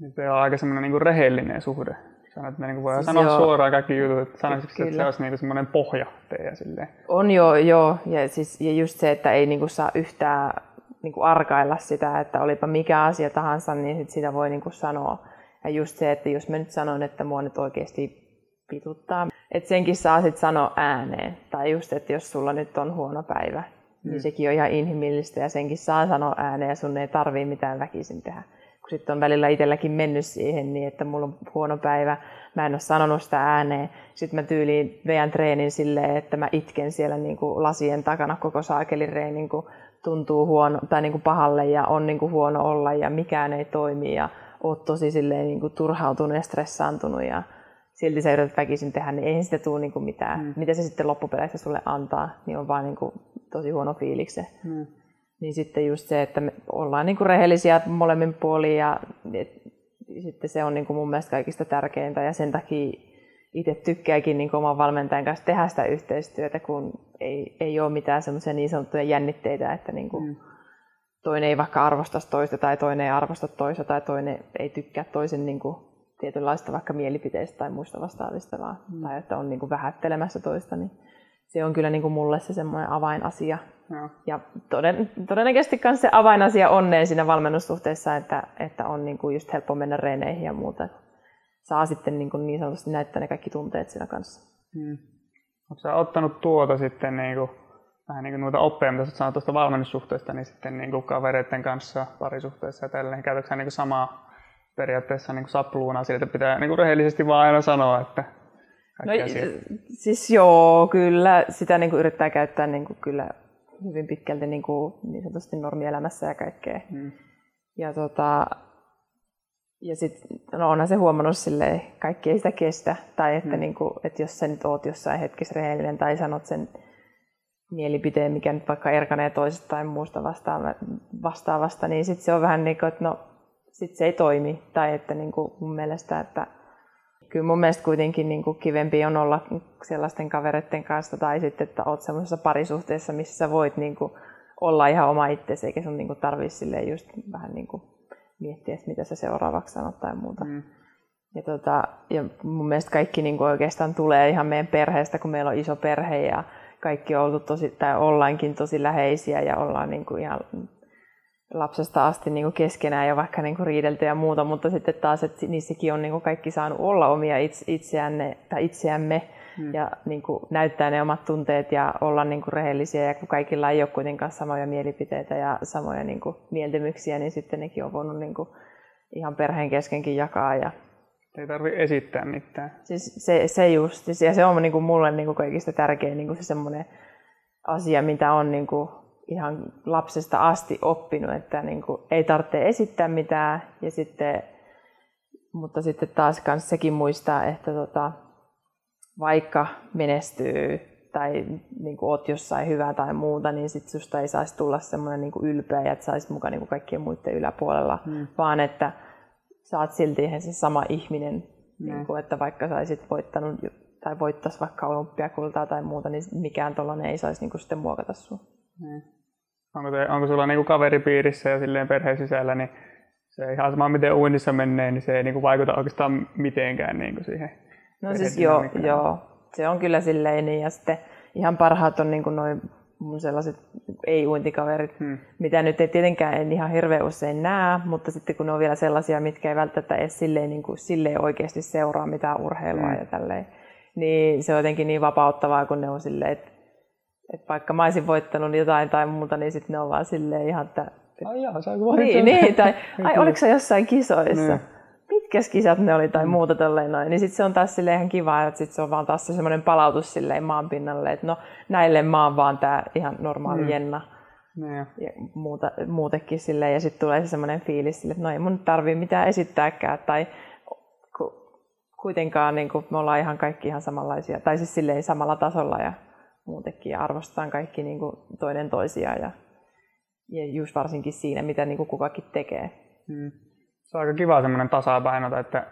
Nyt se on aika semmoinen niin kuin rehellinen suhde. Sanoit, että me niin voidaan siis sanoa joo. suoraan kaikki jutut, että sanoisitko, että se olisi niin semmoinen pohja teidän silleen? On joo, joo. Ja, siis, ja just se, että ei niin kuin saa yhtään niin kuin arkailla sitä, että olipa mikä asia tahansa, niin sit sitä voi niin kuin sanoa. Ja just se, että jos mä nyt sanon, että mua nyt oikeasti pituttaa. Et senkin saa sitten sanoa ääneen. Tai just, että jos sulla nyt on huono päivä, niin mm. niin sekin on ihan inhimillistä ja senkin saa sanoa ääneen ja sun ei tarvii mitään väkisin tehdä. Kun sitten on välillä itselläkin mennyt siihen niin, että mulla on huono päivä, mä en ole sanonut sitä ääneen. Sitten mä tyyliin veän treenin silleen, että mä itken siellä niin kuin lasien takana koko saakelin niin kuin tuntuu huono, tai niin kuin pahalle ja on niin kuin huono olla ja mikään ei toimi ja oot tosi silleen niin kuin turhautunut ja stressaantunut ja silti sä yrität väkisin tehdä, niin eihän sitä tule niin mitään. Mm. Mitä se sitten loppupeleissä sulle antaa, niin on vaan niin kuin tosi huono fiilikse. Mm. Niin sitten just se, että me ollaan niin kuin rehellisiä molemmin puolin ja et, sitten se on niin kuin mun mielestä kaikista tärkeintä ja sen takia itse tykkääkin niin oman valmentajan kanssa tehdä sitä yhteistyötä, kun ei, ei ole mitään semmoisia niin sanottuja jännitteitä, että niin kuin mm. toinen ei vaikka arvostaisi toista tai toinen ei arvosta toista tai toinen ei tykkää toisen niin kuin tietynlaista vaikka mielipiteistä tai muista vastaavista, vaan, mm. tai että on niin kuin vähättelemässä toista, niin se on kyllä niin kuin mulle se semmoinen avainasia. Ja, ja toden, todennäköisesti myös se avainasia onneen siinä valmennussuhteessa, että, että on niin kuin just helppo mennä reeneihin ja muuta. Saa sitten niin, kuin niin sanotusti näyttää ne kaikki tunteet siinä kanssa. Mm. Oletko ottanut tuota sitten niin kuin vähän niin kuin noita oppeja, mitä sä tuosta valmennussuhteesta, niin sitten niin kuin kavereiden kanssa parisuhteessa ja tälleen. Käytätkö niin kuin samaa periaatteessa niin kuin sapluuna siitä, että pitää niin kuin rehellisesti vaan aina sanoa, että No, siis joo, kyllä sitä niin kuin yrittää käyttää niin kuin kyllä hyvin pitkälti niin, kuin, niin sanotusti normielämässä ja kaikkea. Hmm. Ja, tota, ja sit, no onhan se huomannut silleen, kaikki ei sitä kestä. Tai että, hmm. niin kuin, että jos sä nyt oot jossain hetkessä rehellinen tai sanot sen mielipiteen, mikä nyt vaikka erkanee toisesta tai muusta vastaavasta, niin sitten se on vähän niin kuin, että no, sit se ei toimi. Tai että niin kuin mun mielestä, että kyllä mun mielestä kuitenkin niin kuin kivempi on olla sellaisten kavereiden kanssa tai sitten, että oot semmoisessa parisuhteessa, missä sä voit niin kuin olla ihan oma itsesi, eikä sun niin tarvitse just vähän niin kuin miettiä, että mitä sä seuraavaksi sanot tai muuta. Mm. Ja, tota, ja mun mielestä kaikki niin kuin oikeastaan tulee ihan meidän perheestä, kun meillä on iso perhe ja kaikki on oltu tosi, tai ollaankin tosi läheisiä ja ollaan niin kuin ihan lapsesta asti niin kuin keskenään ja vaikka niin kuin riidelty ja muuta, mutta sitten taas, että niissäkin on niin kuin kaikki saanut olla omia itseänne, tai itseämme hmm. ja niin kuin näyttää ne omat tunteet ja olla niin kuin rehellisiä ja kun kaikilla ei ole kuitenkaan samoja mielipiteitä ja samoja niin kuin mieltymyksiä, niin sitten nekin on voinut niin kuin ihan perheen keskenkin jakaa. Ja... Ei tarvitse esittää mitään. Siis se, se just, ja se on niin kuin mulle niin kuin kaikista tärkein niin kuin se semmoinen asia, mitä on niin kuin ihan lapsesta asti oppinut, että niin kuin ei tarvitse esittää mitään. Ja sitten, mutta sitten taas kans sekin muistaa, että tota, vaikka menestyy tai niin kuin oot jossain hyvää tai muuta, niin sit susta ei saisi tulla semmoinen niin ylpeä ja että saisit mukaan niin kuin kaikkien muiden yläpuolella, mm. vaan että sä oot silti ihan se sama ihminen, mm. niin kuin, että vaikka saisit voittanut tai voittaisi vaikka olympiakultaa tai muuta, niin mikään tuollainen ei saisi niin kuin sitten muokata sun. Mm onko, te, onko sulla niinku kaveripiirissä ja silleen perheen sisällä, niin se ihan sama miten uinnissa menee, niin se ei niinku vaikuta oikeastaan mitenkään niinku siihen. No siis joo, joo, se on kyllä silleen niin ja sitten ihan parhaat on niinku noin mun sellaiset ei-uintikaverit, hmm. mitä nyt ei tietenkään en ihan hirveän usein näe, mutta sitten kun ne on vielä sellaisia, mitkä ei välttämättä edes silleen, niin kuin, silleen oikeasti seuraa mitään urheilua hmm. ja tälleen, niin se on jotenkin niin vapauttavaa, kun ne on silleen, että et vaikka mä olisin voittanut jotain tai muuta, niin sitten ne on vaan silleen ihan, että... Ai jaa, saanko Niin, niin, tai ai oliko se jossain kisoissa? Niin. Mitkä kisat ne oli tai mm. muuta tolleen noin. Niin sitten se on taas silleen ihan kiva, että sit se on vaan taas se semmoinen palautus silleen maan pinnalle, että no näille mä oon vaan tää ihan normaali mm. jenna. Niin. Ja muuta, muutenkin silleen, ja sitten tulee se semmoinen fiilis sille, että no ei mun tarvii mitään esittääkään, tai ku, kuitenkaan niin me ollaan ihan kaikki ihan samanlaisia, tai siis silleen samalla tasolla, ja muutenkin ja arvostetaan kaikki niin kuin toinen toisiaan ja, ja just varsinkin siinä, mitä niin kuin kukakin tekee. Hmm. Se on aika kiva semmoinen tasapaino, että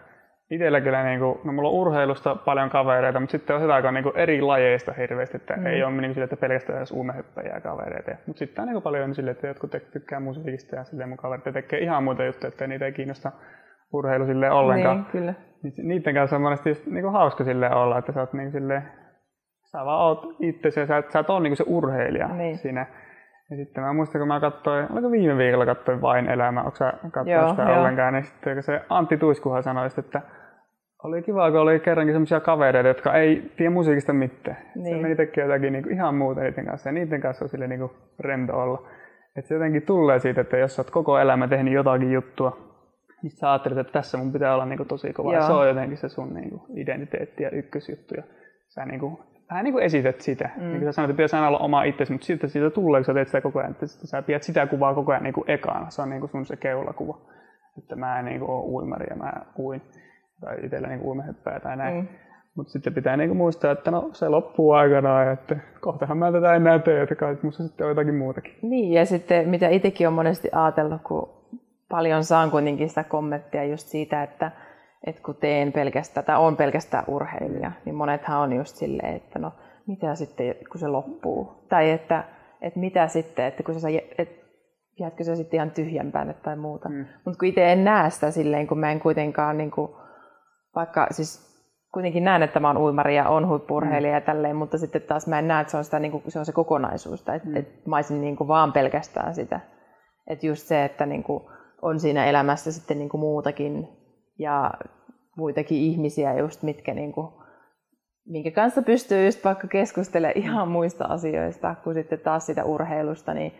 itsellä kyllä, niin kuin, no mulla on urheilusta paljon kavereita, mutta sitten on hyvä, kun on niin eri lajeista hirveästi, että mm. ei ole niin sille, että pelkästään edes uumehyppäjiä kavereita. Mutta sitten on niin paljon sille, että jotkut tykkää musiikista ja silleen mun kaverit tekee ihan muita juttuja, että niitä ei kiinnosta urheilu sille ollenkaan. Niin, kyllä. Niiden kanssa on monesti just, niin kuin hauska sille olla, että sä oot niin sille sä vaan oot itse sä, sä et ole niinku se urheilija niin. siinä. Ja sitten mä muistan, kun mä katsoin, oliko viime viikolla katsoin Vain elämä, onko sä katsoin sitä joo. ollenkaan, niin sitten se Antti Tuiskuhan sanoi, että oli kiva, kun oli kerrankin sellaisia kavereita, jotka ei tiedä musiikista mitään. Niin. Se meni tekemään jotakin niin kuin ihan muuta niiden kanssa ja niiden kanssa on sille niin kuin rento olla. Että se jotenkin tulee siitä, että jos sä oot koko elämä tehnyt jotakin juttua, niin sä ajattelet, että tässä mun pitää olla niin kuin tosi kova. Joo. Ja se on jotenkin se sun niin kuin identiteetti ja ykkösjuttu. Ja sä niin kuin vähän niin kuin esität sitä. Mm. Niin kuin sä sanoit, että pitäisi aina olla oma itsesi, mutta sitten siitä tulee, kun sä teet sitä koko ajan, että sä pidät sitä kuvaa koko ajan niin kuin ekana. Se on niin kuin sun se keulakuva. Että mä en niin kuin ole uimari ja mä uin. Tai itsellä niin uimahyppää tai näin. Mm. Mutta sitten pitää niinku muistaa, että no, se loppuu aikanaan ja että kohtahan mä tätä enää tee, että kai musta sitten on jotakin muutakin. Niin, ja sitten mitä itsekin on monesti ajatellut, kun paljon saan kuitenkin sitä kommenttia just siitä, että että kun teen pelkästään, tai on pelkästään urheilija, niin monethan on just silleen, että no mitä sitten, kun se loppuu. Tai että, että mitä sitten, että kun sä, et, jäätkö sä sitten ihan tyhjän päälle tai muuta. Mm. Mutta kun itse en näe sitä silleen, kun mä en kuitenkaan, niin kuin, vaikka siis kuitenkin näen, että mä oon uimari ja on huippurheilija mm. ja tälleen, mutta sitten taas mä en näe, että se on, sitä, niin kuin, se, on se kokonaisuus, että, mm. että mä olisin niin kuin vaan pelkästään sitä. Että just se, että niin kuin, on siinä elämässä sitten niin kuin muutakin ja muitakin ihmisiä, just mitkä niin kuin, minkä kanssa pystyy just vaikka keskustelemaan ihan muista asioista kuin sitten taas sitä urheilusta, niin,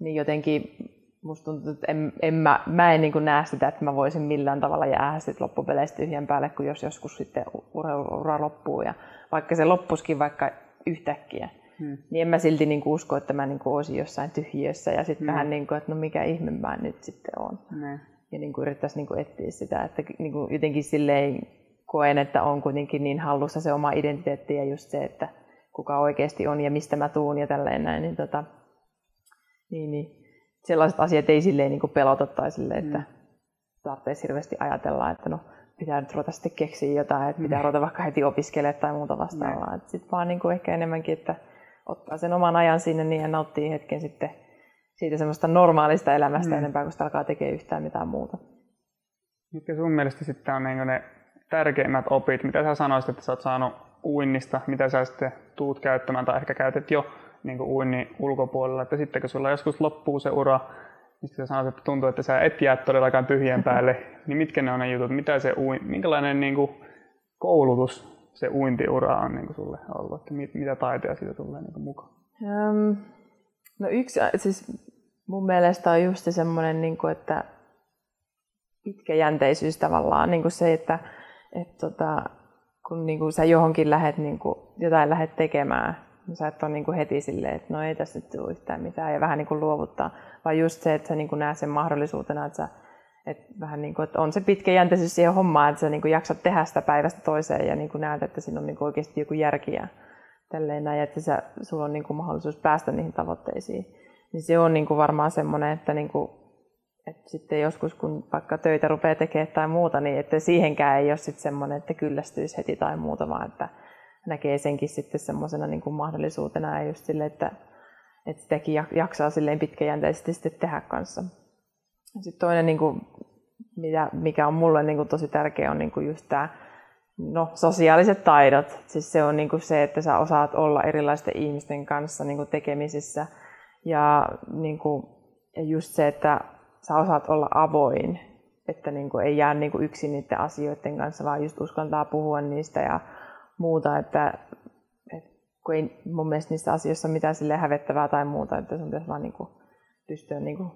niin jotenkin musta tuntuu, että en, en mä, mä en niin näe sitä, että mä voisin millään tavalla jäädä sit loppupeleistä tyhjän päälle, kun jos joskus sitten urheiluura loppuu. Ja vaikka se loppuskin vaikka yhtäkkiä, hmm. niin en mä silti niin kuin usko, että mä niin kuin olisin jossain tyhjiössä ja sitten hmm. vähän niin kuin, että no mikä ihme mä nyt sitten on. Hmm. Ja niin kuin yrittäisi niin kuin etsiä sitä, että niin kuin jotenkin silleen koen, että on kuitenkin niin hallussa se oma identiteetti ja just se, että kuka oikeasti on ja mistä mä tuun ja tälleen näin, niin, tota, niin, niin sellaiset asiat ei silleen niin kuin pelota tai silleen, että mm. tarvitsisi hirveästi ajatella, että no pitää nyt ruveta sitten keksiä jotain, että pitää mm. ruveta vaikka heti opiskelemaan tai muuta vastaavaa. Sitten vaan niin kuin ehkä enemmänkin, että ottaa sen oman ajan sinne niin ja nauttii hetken sitten siitä semmoista normaalista elämästä mm. enempää, kun sitä alkaa tekemään yhtään mitään muuta. Mitkä sun mielestä sitten on niin ne tärkeimmät opit, mitä sä sanoisit, että sä oot saanut uinnista, mitä sä sitten tuut käyttämään? Tai ehkä käytät jo niin uinnin ulkopuolella, että sitten kun sulla joskus loppuu se ura, niin sitten sanoit, että tuntuu, että sä et jää todellakaan tyhjän päälle, niin mitkä ne on ne jutut, mitä se ui, minkälainen niin kuin, koulutus se uintiura on niin kuin sulle ollut, että mit, mitä taitoja siitä tulee niin kuin, mukaan? Um, no yksi, siis mun mielestä on just semmoinen, niin kuin, että pitkäjänteisyys tavallaan, niin kuin se, että et, tota, kun niin kuin, sä johonkin lähet, niin kuin, jotain lähdet tekemään, Sä et ole niin kuin heti silleen, että no ei tässä nyt tule yhtään mitään ja vähän niin kuin luovuttaa, vaan just se, että sä niin kuin näet sen mahdollisuutena, että, sä, että, vähän niin kuin, että on se pitkäjänteisyys siihen hommaan, että sä niin kuin jaksat tehdä sitä päivästä toiseen ja niin kuin näet, että siinä on niin kuin oikeasti joku järki ja tälleen näin, että sä, sulla on niin kuin mahdollisuus päästä niihin tavoitteisiin. Niin se on niin kuin varmaan semmoinen, että, niin kuin, että sitten joskus kun vaikka töitä rupeaa tekemään tai muuta, niin että siihenkään ei ole sitten semmoinen, että kyllästyisi heti tai muuta, vaan että näkee senkin sitten semmoisena niin kuin mahdollisuutena ja just sille, että, että sitäkin jaksaa silleen pitkäjänteisesti sitten tehdä kanssa. Sitten toinen, niin kuin, mikä on mulle niin kuin tosi tärkeä, on niin kuin just tämä no, sosiaaliset taidot. Siis se on niin kuin se, että sä osaat olla erilaisten ihmisten kanssa niin kuin tekemisissä ja, niin kuin, ja just se, että sä osaat olla avoin, että niin kuin ei jää niin kuin yksin niiden asioiden kanssa, vaan just uskaltaa puhua niistä ja muuta, että, että kun ei mun mielestä niissä asioissa ole mitään sille hävettävää tai muuta, että sun pitäisi vaan niin kuin pystyä niin kuin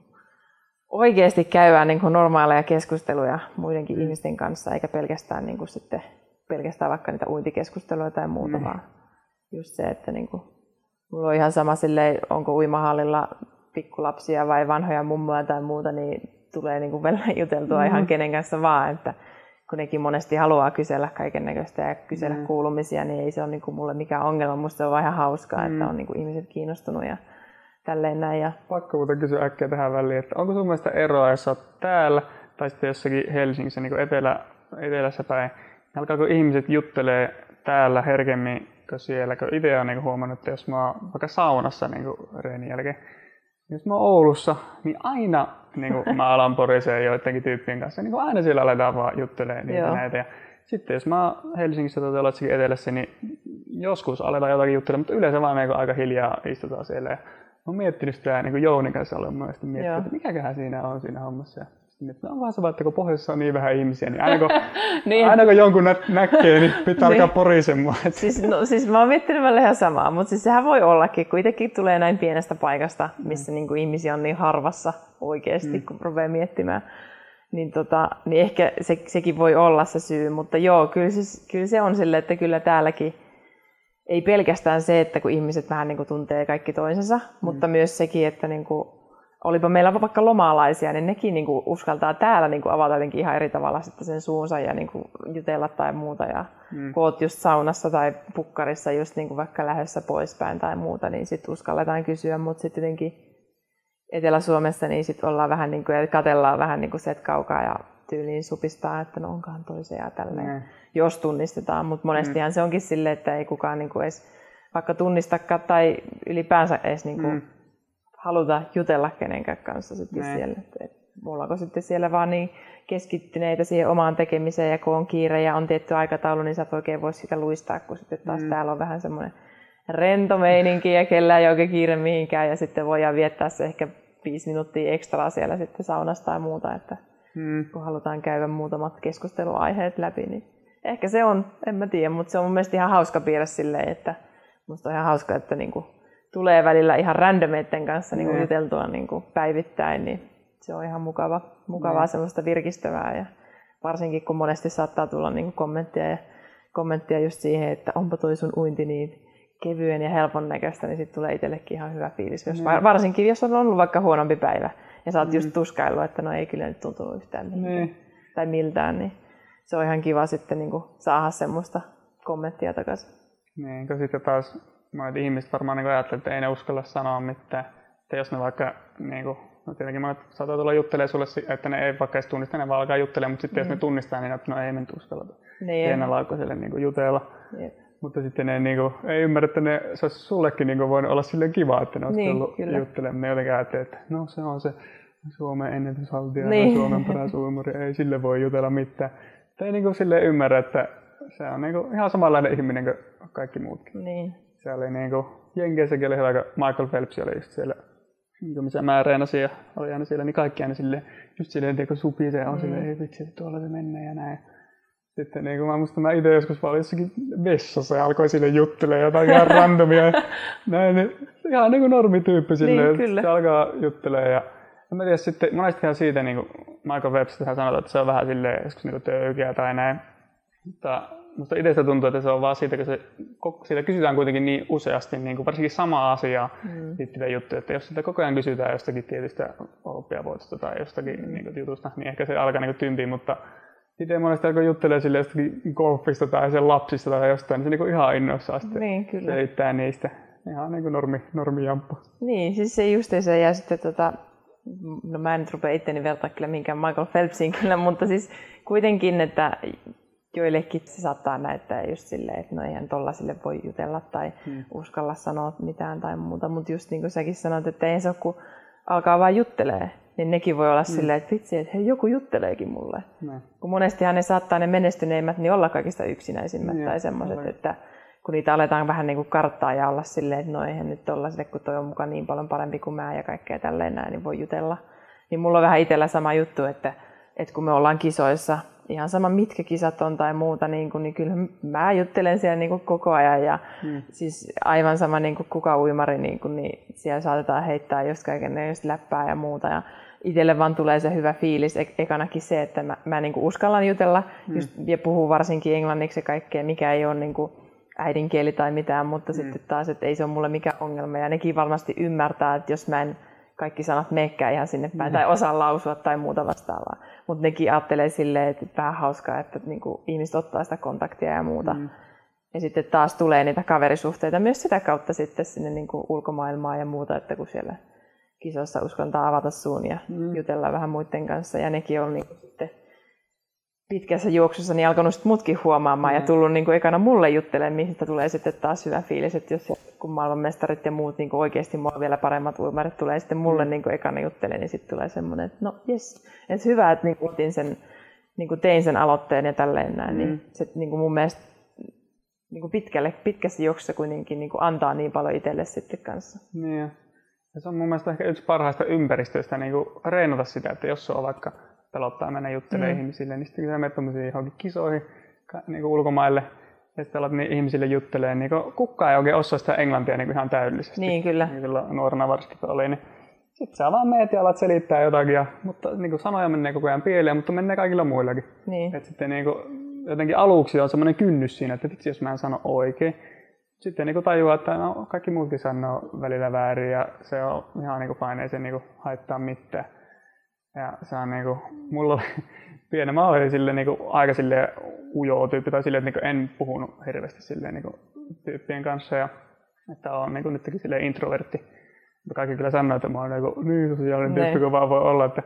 oikeasti käymään niin kuin normaaleja keskusteluja muidenkin mm. ihmisten kanssa, eikä pelkästään, niin kuin sitten, pelkästään vaikka niitä uintikeskusteluja tai muuta, mm. vaan just se, että niin kuin, mulla on ihan sama sille, onko uimahallilla pikkulapsia vai vanhoja mummoja tai muuta, niin tulee niin kuin juteltua mm. ihan kenen kanssa vaan, että kun nekin monesti haluaa kysellä kaiken näköistä ja kysellä mm. kuulumisia, niin ei se ole niin kuin mulle mikään ongelma. Musta se on vaan ihan hauskaa, mm. että on niin kuin ihmiset kiinnostunut ja tälleen näin. Ja... Pakko muuten kysyä äkkiä tähän väliin, että onko sun mielestä eroa, jos olet täällä tai sitten jossakin Helsingissä niin kuin etelä, etelässä päin, alkaako ihmiset juttelee täällä herkemmin kuin siellä, kun itse olen niin huomannut, että jos mä oon vaikka saunassa niin reenin jälkeen, jos mä oon Oulussa, niin aina niin kuin mä alan poriseen joidenkin tyyppien kanssa, niin kuin aina siellä aletaan vaan juttelemaan niitä näitä. Ja sitten jos mä oon Helsingissä tai jossakin etelässä, niin joskus aletaan jotakin juttelemaan, mutta yleensä vaan niin aika hiljaa istutaan siellä. Ja mä oon miettinyt sitä niin Jounin kanssa olen monesti miettinyt, että mikäköhän siinä on siinä hommassa. Ja sitten on vaan se, että kun pohjoisessa on niin vähän ihmisiä, niin aina kun, niin. aina kun jonkun nä- näkee, niin pitää niin. alkaa porisemaan. Siis, no, siis mä oon miettinyt välillä ihan samaa, mutta siis sehän voi ollakin, kun itsekin tulee näin pienestä paikasta, missä mm. niin kuin ihmisiä on niin harvassa oikeasti, mm. kun rupeaa miettimään. Niin, tota, niin ehkä se, sekin voi olla se syy, mutta joo, kyllä, siis, kyllä se on sille, että kyllä täälläkin ei pelkästään se, että kun ihmiset vähän niin kuin tuntee kaikki toisensa, mm. mutta myös sekin, että niin kuin olipa meillä vaikka lomaalaisia, niin nekin niin kuin uskaltaa täällä niin kuin avata jotenkin ihan eri tavalla sitten sen suunsa ja niin kuin jutella tai muuta. Ja mm. kun oot just saunassa tai pukkarissa just niin kuin vaikka lähdössä poispäin tai muuta, niin sitten uskalletaan kysyä, mutta sitten jotenkin Etelä-Suomessa niin sitten ollaan vähän niin kuin, katellaan vähän niin kuin se, että kaukaa ja tyyliin supistaa, että no onkaan toisia ja tälleen, mm. jos tunnistetaan. Mutta monestihan mm. se onkin silleen, että ei kukaan niin kuin edes vaikka tunnistakaan tai ylipäänsä edes niin kuin mm haluta jutella kenenkään kanssa sitten Näin. siellä. Et mulla sitten siellä vaan niin keskittyneitä siihen omaan tekemiseen ja kun on kiire ja on tietty aikataulu, niin sä et oikein voi sitä luistaa, kun sitten taas mm. täällä on vähän semmoinen rento meininki ja kellään ei oikein kiire mihinkään ja sitten voidaan viettää se ehkä viisi minuuttia ekstraa siellä sitten saunasta tai muuta, että mm. kun halutaan käydä muutamat keskusteluaiheet läpi, niin Ehkä se on, en mä tiedä, mutta se on mun mielestä ihan hauska piirre silleen, että musta on ihan hauska, että niinku tulee välillä ihan randomeiden kanssa niinku mm. juteltua niinku päivittäin, niin se on ihan mukava, mukavaa mm. semmoista virkistävää. Ja varsinkin kun monesti saattaa tulla niinku kommenttia, ja, kommenttia just siihen, että onpa toi sun uinti niin kevyen ja helpon näköistä, niin sitten tulee itsellekin ihan hyvä fiilis. Jos, mm. Varsinkin jos on ollut vaikka huonompi päivä ja sä oot mm. just tuskaillut, että no ei kyllä nyt tuntunut yhtään mm. tai miltään, niin se on ihan kiva sitten niin saada semmoista kommenttia takaisin. Niin, kun sitten taas monet ihmiset varmaan niin ajattelevat, että ei ne uskalla sanoa mitään. Että jos ne vaikka, niin kuin, no tietenkin monet saattaa tulla juttelemaan sulle, että ne ei vaikka edes tunnista, ne vaan alkaa juttelemaan, mutta sitten mm. jos ne mm. tunnistaa, niin että no ei me uskalla niin, pienellä aikuiselle niin jutella. Jep. Mutta sitten ne niin kuin, ei ymmärrä, että ne, se olisi sullekin niin kuin, voinut olla silleen kiva, että ne olisi niin, tullut juttelemaan. Ne jotenkin ajattelevat, että no se on se Suomen ennätyshaltija niin. Suomen paras uimuri, ei sille voi jutella mitään ei niin kuin silleen ymmärrä, että se on niin kuin ihan samanlainen ihminen kuin kaikki muutkin. Niin. Se oli niin kuin, Jenkeissäkin oli hyvä, kun Michael Phelps oli just siellä, niin kuin missä mä reenasin ja oli aina siellä, niin kaikki aina silleen, just silleen, että kun supisee on mm. silleen, ei vitsi, tuolla se menee ja näin. Sitten niin kuin mä muistan, mä itse joskus vaan jossakin vessassa ja alkoi sille juttelemaan jotain ihan randomia. näin, niin, ihan niin kuin normityyppi silleen, niin, se alkaa juttelemaan ja en mä tiedä, sitten monestihan siitä niin kuin Michael Webster sanotaan, että se on vähän silleen joskus niin töykeä tai näin. Mutta musta itsestä tuntuu, että se on vaan siitä, kun se, siitä kysytään kuitenkin niin useasti, niin kuin varsinkin sama asia mm. liittyviä juttuja, että jos sitä koko ajan kysytään jostakin tietystä olympiavoitosta tai jostakin mm. niin kuin, jutusta, niin ehkä se alkaa niin tympiä, mutta itse monesti kun juttelee sille jostakin golfista tai sen lapsista tai jostain, niin se niin kuin ihan innoissaan sitten niin, kyllä. selittää niistä. Ihan niin kuin normi, normijamppu. Niin, siis se just se ja sitten tota, no mä en nyt rupea itteni vertaa kyllä minkään Michael Phelpsiin kyllä, mutta siis kuitenkin, että joillekin se saattaa näyttää just silleen, että no eihän tollasille voi jutella tai hmm. uskalla sanoa mitään tai muuta, mutta just niin kuin säkin sanoit, että ei se ole, kun alkaa vaan juttelee, niin nekin voi olla hmm. silleen, että vitsi, että hei, joku jutteleekin mulle. Hmm. Kun monestihan ne saattaa ne menestyneimmät niin olla kaikista yksinäisimmät hmm. tai semmoiset, että kun niitä aletaan vähän niin kuin karttaa ja olla silleen, että no eihän nyt sille, kun toi on mukaan niin paljon parempi kuin mä ja kaikkea tälleen näin, niin voi jutella. Niin mulla on vähän itsellä sama juttu, että, että kun me ollaan kisoissa, ihan sama mitkä kisat on tai muuta, niin, kuin, niin kyllä mä juttelen siellä niin kuin koko ajan ja hmm. siis aivan sama niin kuin kuka uimari, niin, kuin, niin siellä saatetaan heittää just kaiken läppää ja muuta. Ja itselle vaan tulee se hyvä fiilis, e- ekanakin se, että mä, mä niin kuin uskallan jutella hmm. just, ja puhuu varsinkin englanniksi ja kaikkea, mikä ei ole niin kuin, äidinkieli tai mitään, mutta mm. sitten taas, että ei se ole mulle mikään ongelma. Ja nekin varmasti ymmärtää, että jos mä en kaikki sanat meekään ihan sinne päin mm. tai osaa lausua tai muuta vastaavaa. Mutta nekin ajattelee silleen, että vähän hauskaa, että niinku ihmiset ottaa sitä kontaktia ja muuta. Mm. Ja sitten taas tulee niitä kaverisuhteita myös sitä kautta sitten sinne niinku ulkomaailmaan ja muuta, että kun siellä kisossa uskontaa avata suun ja mm. jutella vähän muiden kanssa. Ja nekin on niinku sitten pitkässä juoksussa niin alkanut sit mutkin huomaamaan mm. ja tullut niin kuin ekana mulle juttelemaan, mistä tulee sitten taas hyvä fiilis, että jos kun maailmanmestarit ja muut niin kuin oikeasti mua vielä paremmat uimarit tulee sitten mulle mm. niin kuin ekana juttelemaan, niin sitten tulee semmoinen, että no jes, että hyvä, että niin kuin sen, niin kuin tein sen aloitteen ja tälleen näin, niin mm. niin se niin kuin mun mielestä niin kuin pitkälle, pitkässä juoksussa kuitenkin niin kuin antaa niin paljon itselle sitten kanssa. Niin. Ja se on mun mielestä ehkä yksi parhaista ympäristöistä niin kuin reenata sitä, että jos se on vaikka pelottaa mennä juttelemaan mm. ihmisille, niin sitten kun sä menet johonkin kisoihin niin kuin ulkomaille, ja sitten alat niin ihmisille juttelee, niin kukaan ei oikein osaa sitä englantia niin ihan täydellisesti. Niin kyllä. Niin silloin nuorena varsinkin oli, niin sitten sä vaan meet ja alat selittää jotakin, ja, mutta niin kuin sanoja menee koko ajan pieleen, mutta menee kaikilla muillakin. Niin. Et sitten niin kuin, jotenkin aluksi on semmoinen kynnys siinä, että vitsi jos mä en sano oikein. Sitten niin tajuaa, että no, kaikki muutkin sanoo välillä väärin ja se on ihan niin kuin fine, ei se niin kuin haittaa mitään. Ja se on niinku, mulla oli pieni, mä olin sille niinku aika sille ujo tyyppi, tai sille, että niinku en puhunut hirveästi sille niinku tyyppien kanssa, ja että on niinku nytkin sille introvertti. Mutta kaikki kyllä sanoo, että mä oon niinku niin sosiaalinen tyyppi kuin vaan voi olla, että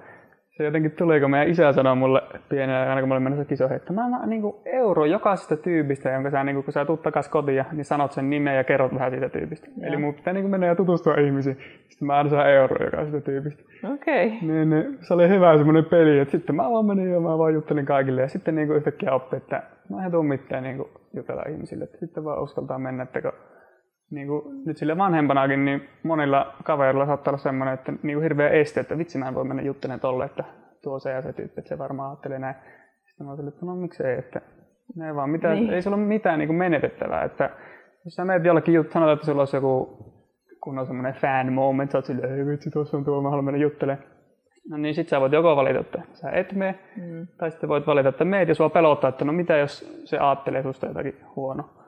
se jotenkin tuli, kun meidän isä sanoi mulle pienenä, aina kun mä olin menossa kisoihin, että mä annan niin euro jokaisesta tyypistä, jonka sä, niin kuin, kun sä tuut takas kotiin, niin sanot sen nimen ja kerrot vähän siitä tyypistä. Ja. Eli mun pitää niin kuin, mennä ja tutustua ihmisiin. Sitten mä annan euro jokaisesta tyypistä. Okei. Okay. Niin, niin, se oli hyvä semmoinen peli, että sitten mä vaan menin ja mä vaan juttelin kaikille. Ja sitten niin kuin, yhtäkkiä oppi, että mä en tuu mitään niin kuin, jutella ihmisille. Että sitten vaan uskaltaa mennä, että kun niin kuin, nyt sille vanhempanakin, niin monilla kavereilla saattaa olla semmoinen, että niin kuin hirveä este, että vitsi mä en voi mennä juttelemaan tolle, että tuo se ja se tyyppi, että se varmaan ajattelee näin. Sitten mä ajattelin, että no miksei, että ei vaan mitään, niin. ei sulla ole mitään niin kuin menetettävää. Että jos sä menet jollakin juttu, sanotaan, että sulla olisi joku kun on semmoinen fan moment, sä oot silleen, ei vitsi, tuossa on tuo, mä haluan mennä juttelemaan. No niin sit sä voit joko valita, että sä et mene, mm. tai sitten voit valita, että meet ja sua pelottaa, että no mitä jos se ajattelee susta jotakin huonoa.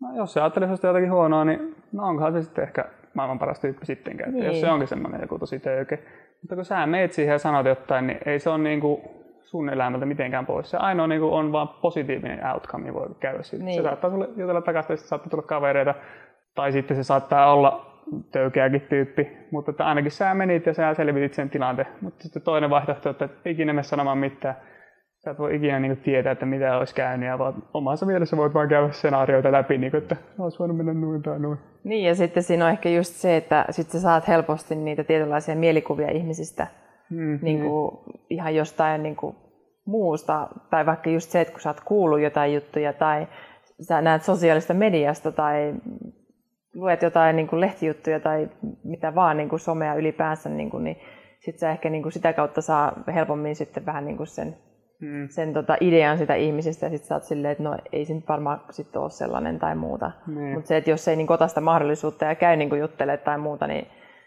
No jos se ajattelee susta jotakin huonoa, niin no onkohan se sitten ehkä maailman paras tyyppi sittenkään, niin. jos se onkin semmoinen joku tosi töyke. Mutta kun sä meet siihen ja sanot jotain, niin ei se ole niinku sun elämältä mitenkään pois. Se ainoa niinku on vaan positiivinen outcome, voi käydä siitä. Niin. Se saattaa sulle jutella takaisin, saattaa tulla kavereita, tai sitten se saattaa olla töykeäkin tyyppi, mutta että ainakin sä menit ja sä selvitit sen tilanteen. Mutta sitten toinen vaihtoehto, että ikinä mene sanomaan mitään. Sä et voi ikinä niin kuin, tietää, että mitä olisi käynyt, ja vaan omassa mielessä voit vaan käydä skenaarioita läpi, niin kuin, että olisi voinut mennä noin tai noin. Niin, ja sitten siinä on ehkä just se, että sit sä saat helposti niitä tietynlaisia mielikuvia ihmisistä mm, niin kuin, ihan jostain niin kuin, muusta, tai vaikka just se, että kun sä oot kuullut jotain juttuja, tai sä näet sosiaalista mediasta tai luet jotain niin kuin lehtijuttuja tai mitä vaan niin kuin somea ylipäänsä, niin, kuin, niin sit sä ehkä niin kuin sitä kautta saa helpommin sitten vähän niin kuin sen, hmm. sen tota idean sitä ihmisestä ja sitten sä oot silleen, että no ei se nyt varmaan sit ole sellainen tai muuta. Hmm. Mutta se, että jos ei niin ota sitä mahdollisuutta ja käy niin juttelemaan tai muuta, niin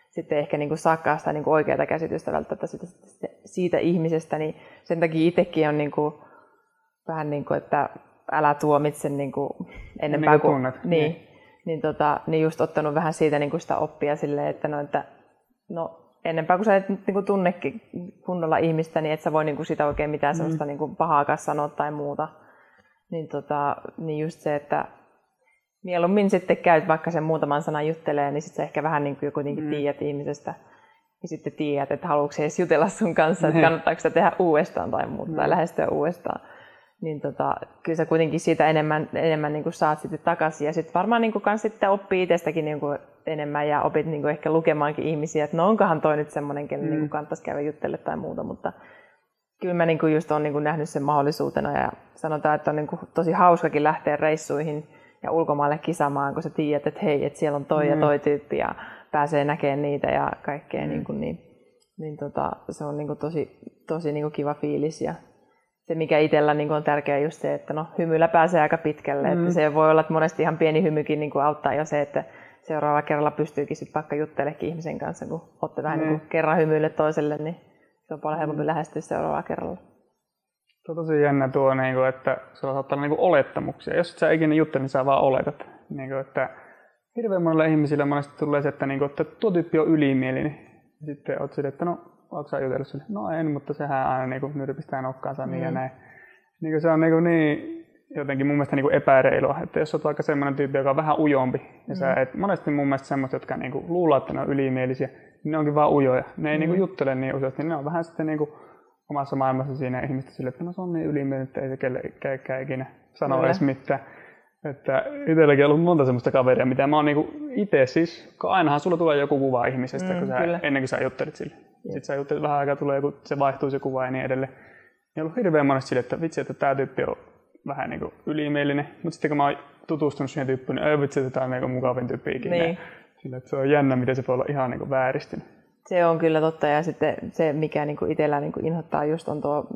sitten ehkä niin saakaan sitä niin oikeaa käsitystä välttämättä siitä, siitä ihmisestä, niin sen takia itsekin on niin kuin, vähän niin kuin, että älä tuomitse niin kuin enempää niin kuin tunnet. Niin, niin niin, tota, niin just ottanut vähän siitä niin kuin sitä oppia silleen, että no, että no enempää kuin sä et niin kuin tunnekin kunnolla ihmistä, niin et sä voi niin kuin sitä oikein mitään mm. sellaista niin kuin pahaa sanoa tai muuta. Niin, tota, niin just se, että mieluummin sitten käyt vaikka sen muutaman sanan juttelee, niin sitten sä ehkä vähän niin kuin kuitenkin mm. tiedät ihmisestä. Ja sitten tiedät, että haluatko edes jutella sun kanssa, että niin. kannattaako sitä tehdä uudestaan tai muuta, mm. tai lähestyä uudestaan niin tota, kyllä sä kuitenkin siitä enemmän, enemmän niin kuin saat sitten takaisin. Ja sitten varmaan niin kuin kans sitten oppii itsestäkin niin kuin enemmän ja opit niin kuin ehkä lukemaankin ihmisiä, että no onkohan toi nyt semmoinen, kelle mm. niin kannattaisi käydä juttele tai muuta, mutta kyllä mä niin kuin just olen niin kuin nähnyt sen mahdollisuutena ja sanotaan, että on niin kuin tosi hauskakin lähteä reissuihin ja ulkomaille kisamaan, kun sä tiedät, että hei, että siellä on toi mm. ja toi tyyppi ja pääsee näkemään niitä ja kaikkea, mm. niin, kuin, niin, niin tota, se on niin kuin tosi, tosi niin kuin kiva fiilis ja se, mikä itsellä niin on tärkeää, just se, että no, hymyllä pääsee aika pitkälle. Mm. Että se voi olla, että monesti ihan pieni hymykin niin kuin auttaa jo se, että seuraavalla kerralla pystyykin sitten vaikka juttelemaan ihmisen kanssa, kun olette vähän mm. niin kuin kerran hymyille toiselle, niin se on paljon helpompi mm. lähestyä seuraavalla kerralla. Tuo on tosi jännä tuo, niin kuin, että se on ottaa niin olettamuksia. Jos et sä ikinä juttele, niin sä vaan oletat. Niin kuin, että hirveän monelle ihmisille monesti tulee se, että, niin kuin, että tuo tyyppi on ylimielinen. Sitten oot sille, että no Onko sä jutellut sille? No en, mutta sehän aina niin nyrpistää nokkaansa niin mm. ja näin. Niin se on niin, niin jotenkin mun mielestä niin epäreilua, että jos olet vaikka semmoinen tyyppi, joka on vähän ujompi, ja mm. sä et, monesti mun mielestä semmoiset, jotka niin kuin, luulee, että ne on ylimielisiä, niin ne onkin vaan ujoja. Ne ei mm. niin kuin, juttele niin useasti, ne on vähän sitten niin kuin, omassa maailmassa siinä ihmistä sille, että no se on niin ylimielinen, että ei se kellekään ikinä sano Kyllä. edes mitään. Että itselläkin on ollut monta semmoista kaveria, mitä mä oon niinku itse siis, kun ainahan sulla tulee joku kuva ihmisestä, mm, kun sä, ennen kuin sä juttelit sille. Sitten sä juttelit vähän aikaa tulee, kun se vaihtuu se kuva ja niin edelleen. Niin on ollut hirveän monesti sille, että vitsi, että tämä tyyppi on vähän niin kuin ylimielinen. Mutta sitten kun mä oon tutustunut siihen tyyppiin, niin vitsi, että tämä on niin mukavin tyyppi ikinä. Niin. Sille, että se on jännä, miten se voi olla ihan niin vääristynyt. Se on kyllä totta ja sitten se, mikä niin kuin itsellä niin kuin inhottaa just on tuo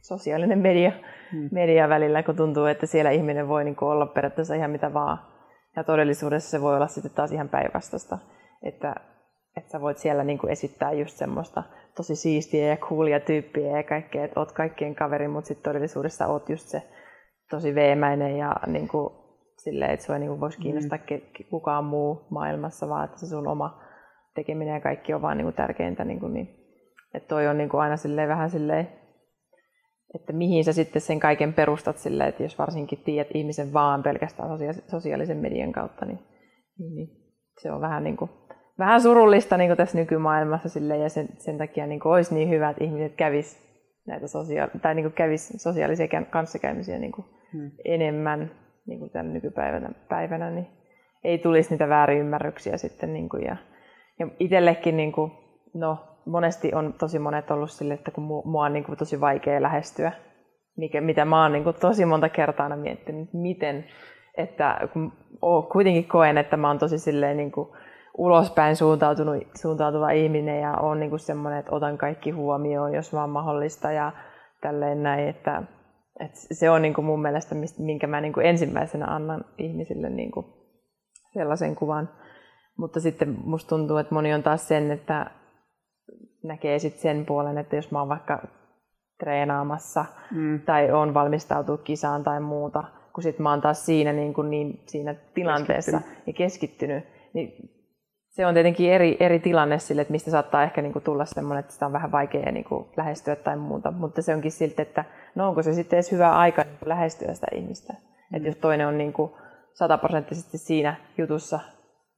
sosiaalinen media, hmm. media välillä, kun tuntuu, että siellä ihminen voi niin kuin olla periaatteessa ihan mitä vaan. Ja todellisuudessa se voi olla sitten taas ihan päinvastaista. Että että sä voit siellä niin kuin esittää just semmoista tosi siistiä ja coolia tyyppiä ja kaikkea, että oot kaikkien kaveri, mutta sitten todellisuudessa oot just se tosi veemäinen ja niin kuin, silleen, että sua ei niin voisi mm. kiinnostaa mm. kukaan muu maailmassa, vaan että se sun oma tekeminen ja kaikki on vaan niin kuin tärkeintä. Niin kuin, niin. Että toi on niin kuin aina silleen, vähän silleen, että mihin sä sitten sen kaiken perustat silleen, että jos varsinkin tiedät ihmisen vaan pelkästään sosiaalisen median kautta, niin, niin, niin se on vähän niin kuin vähän surullista niin tässä nykymaailmassa sille, ja sen, sen takia niin olisi niin hyvä, että ihmiset kävis näitä sosia- tai niin kävis sosiaalisia kanssakäymisiä niin hmm. enemmän niin kuin tämän nykypäivänä, päivänä, niin ei tulisi niitä väärinymmärryksiä sitten. Niin kuin, ja, ja itsellekin niin kuin, no, monesti on tosi monet ollut sille, että kun mua on niin kuin, tosi vaikea lähestyä, mikä, mitä mä oon niin kuin, tosi monta kertaa aina miettinyt, miten, että kun kuitenkin koen, että mä oon tosi silleen niin kuin, ulospäin suuntautunut, suuntautuva ihminen ja on niin kuin semmoinen, että otan kaikki huomioon, jos vaan mahdollista ja tälleen näin, että, Et se on niin kuin mun mielestä, minkä mä niin kuin ensimmäisenä annan ihmisille niin kuin sellaisen kuvan. Mutta sitten musta tuntuu, että moni on taas sen, että näkee sitten sen puolen, että jos mä oon vaikka treenaamassa mm. tai on valmistautu kisaan tai muuta, kun sitten mä oon taas siinä, niin, kuin niin siinä tilanteessa keskittynyt. ja keskittynyt, niin se on tietenkin eri, eri tilanne sille, että mistä saattaa ehkä niin kuin tulla semmoinen, että sitä on vähän vaikea niin kuin lähestyä tai muuta, mutta se onkin silti, että no onko se sitten edes hyvä aika niin lähestyä sitä ihmistä. Mm. Että jos toinen on niin kuin sataprosenttisesti siinä jutussa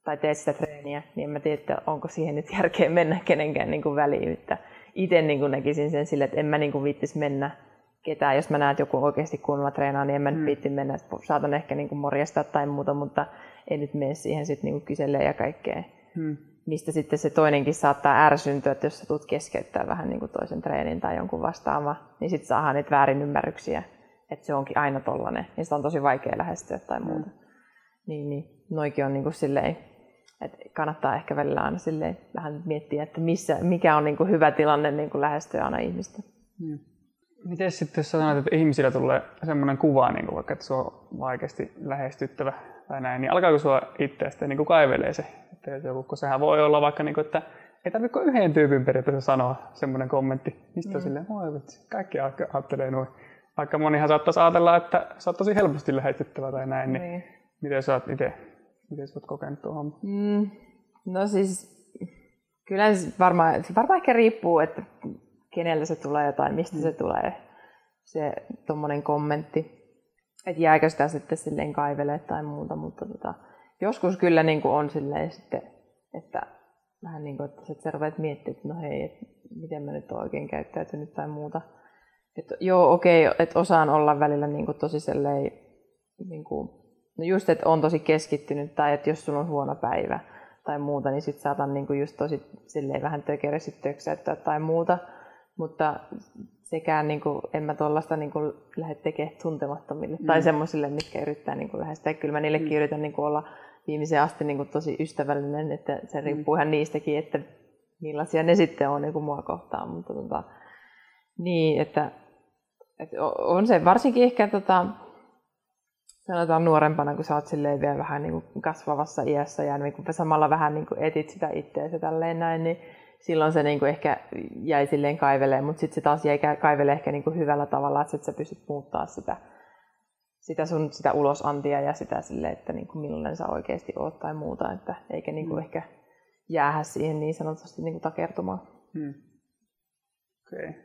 tai teet sitä treeniä, niin en mä tiedä, että onko siihen nyt järkeä mennä kenenkään niin kuin väliin. Että itse niin kuin näkisin sen sille, että en mä niin kuin viittisi mennä ketään. Jos mä näen, että joku oikeasti kunnolla treenaa, niin en mä mm. nyt viitti mennä. Saatan ehkä niin kuin morjastaa tai muuta, mutta ei nyt mene siihen sitten niin kyselee ja kaikkea. Hmm. Mistä sitten se toinenkin saattaa ärsyntyä, että jos sä tulet keskeyttää vähän niin kuin toisen treenin tai jonkun vastaava, niin sitten saadaan niitä väärinymmärryksiä, että se onkin aina tollainen, niin sitä on tosi vaikea lähestyä tai muuta. Hmm. Niin, niin noikin on niin kuin silleen, että kannattaa ehkä välillä aina silleen vähän miettiä, että missä, mikä on niin kuin hyvä tilanne niin kuin lähestyä aina ihmistä. Hmm. Miten sitten, jos sanoit, että ihmisillä tulee semmoinen kuva, niin kuin vaikka, että se on vaikeasti lähestyttävä tai näin, niin alkaako sua itseästä niin kaivelee se? Että joku, kun sehän voi olla vaikka, niin kuin, että ei tarvitse yhden tyypin periaatteessa sanoa semmoinen kommentti. Mistä mm. silleen, oi vitsi, kaikki ajattelee noin. Vaikka monihan saattaisi ajatella, että sä oot tosi helposti lähestyttävä tai näin, niin, niin. miten sä oot itse, miten sä oot kokenut tuohon? Mm. No siis, kyllä se varmaan, se varmaan ehkä riippuu, että kenellä se tulee tai mistä mm. se tulee, se tuommoinen kommentti että jääkö sitä sitten silleen kaivele tai muuta, mutta tota, joskus kyllä niin kuin on silleen sitten, että vähän niin kuin, että sä rupeat miettimään, että no hei, että miten mä nyt oon oikein käyttäytynyt tai muuta. Että joo, okei, okay, että osaan olla välillä niin kuin tosi silleen, niin kuin, no just, että on tosi keskittynyt tai että jos sulla on huono päivä tai muuta, niin sit saatan niin kuin just tosi silleen vähän tökerösti töksäyttää tai muuta. Mutta sekään niin kuin, en mä tuollaista niin kuin, lähde tekemään tuntemattomille mm. tai semmoisille, mitkä yrittää niin kuin, lähestyä. Kyllä mä niillekin mm. yritän niin kuin, olla viimeiseen asti niin kuin, tosi ystävällinen, että se mm. riippuu ihan niistäkin, että millaisia ne sitten on niin kuin mua kohtaan. Mutta, tota, niin, että, että on se varsinkin ehkä tota, sanotaan nuorempana, kun sä oot vielä vähän niin kuin kasvavassa iässä ja niin kuin samalla vähän niin kuin etit sitä itseäsi tälleen näin, niin silloin se niinku ehkä jäi silleen kaiveleen, mutta sitten se taas jäi kaivelee ehkä niinku hyvällä tavalla, että sit sä pystyt muuttaa sitä, sitä sun sitä ulosantia ja sitä sille, että niinku millainen sä oikeasti oot tai muuta, että eikä niinku mm. ehkä jäähä siihen niin sanotusti niinku takertumaan. Hmm. Okei. Okay.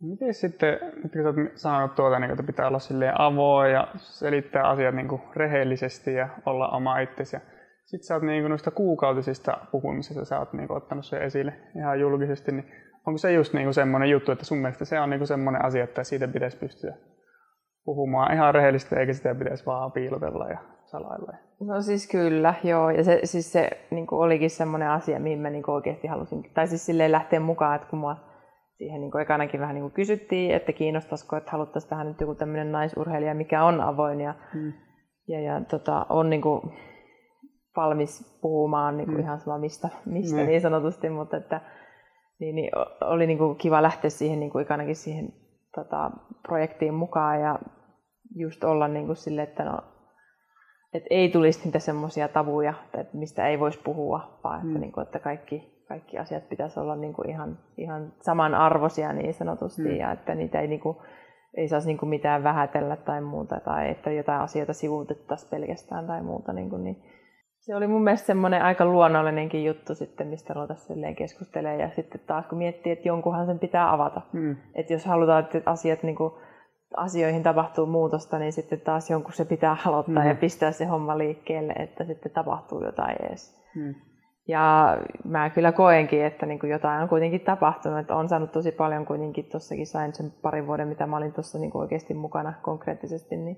Miten sitten, kun olet sanonut tuota, niin, että pitää olla avoin ja selittää asiat niin kuin rehellisesti ja olla oma itsesi sitten sä oot niinku noista kuukautisista puhumisista, sä oot niinku ottanut sen esille ihan julkisesti, niin onko se just niinku semmoinen juttu, että sun mielestä se on niinku semmoinen asia, että siitä pitäisi pystyä puhumaan ihan rehellisesti, eikä sitä pitäisi vaan piilotella ja salailla? No siis kyllä, joo. Ja se, siis se niin olikin semmoinen asia, mihin mä niin oikeasti halusin, tai siis silleen lähteä mukaan, että kun mua siihen niin ekanakin vähän niin kysyttiin, että kiinnostaisiko, että haluttaisiin tähän nyt joku tämmöinen naisurheilija, mikä on avoin ja, hmm. ja, ja tota, on niin kuin, valmis puhumaan niin kuin mm. ihan sama mistä, mistä niin. niin sanotusti, mutta että, niin, niin oli niin kuin kiva lähteä siihen niin kuin siihen tota, projektiin mukaan ja just olla niin kuin sille, että no, et ei tulisi niitä semmoisia tabuja, että mistä ei voisi puhua, vaan että, mm. niin kuin, että kaikki, kaikki asiat pitäisi olla niin kuin ihan, ihan samanarvoisia niin sanotusti mm. ja että niitä ei, niin kuin, ei saisi niin kuin mitään vähätellä tai muuta tai että jotain asioita sivuutettaisiin pelkästään tai muuta. Niin, kuin, niin se oli mun mielestä semmoinen aika luonnollinenkin juttu sitten, mistä ruvetaan keskustelemaan. Ja sitten taas kun miettii, että jonkunhan sen pitää avata. Mm. Että jos halutaan, että asiat, niin kuin, asioihin tapahtuu muutosta, niin sitten taas jonkun se pitää aloittaa mm. ja pistää se homma liikkeelle, että sitten tapahtuu jotain edes. Mm. Ja mä kyllä koenkin, että niin kuin jotain on kuitenkin tapahtunut. Että on saanut tosi paljon kuitenkin, tuossakin sain sen parin vuoden, mitä mä olin tuossa niin oikeasti mukana konkreettisesti, niin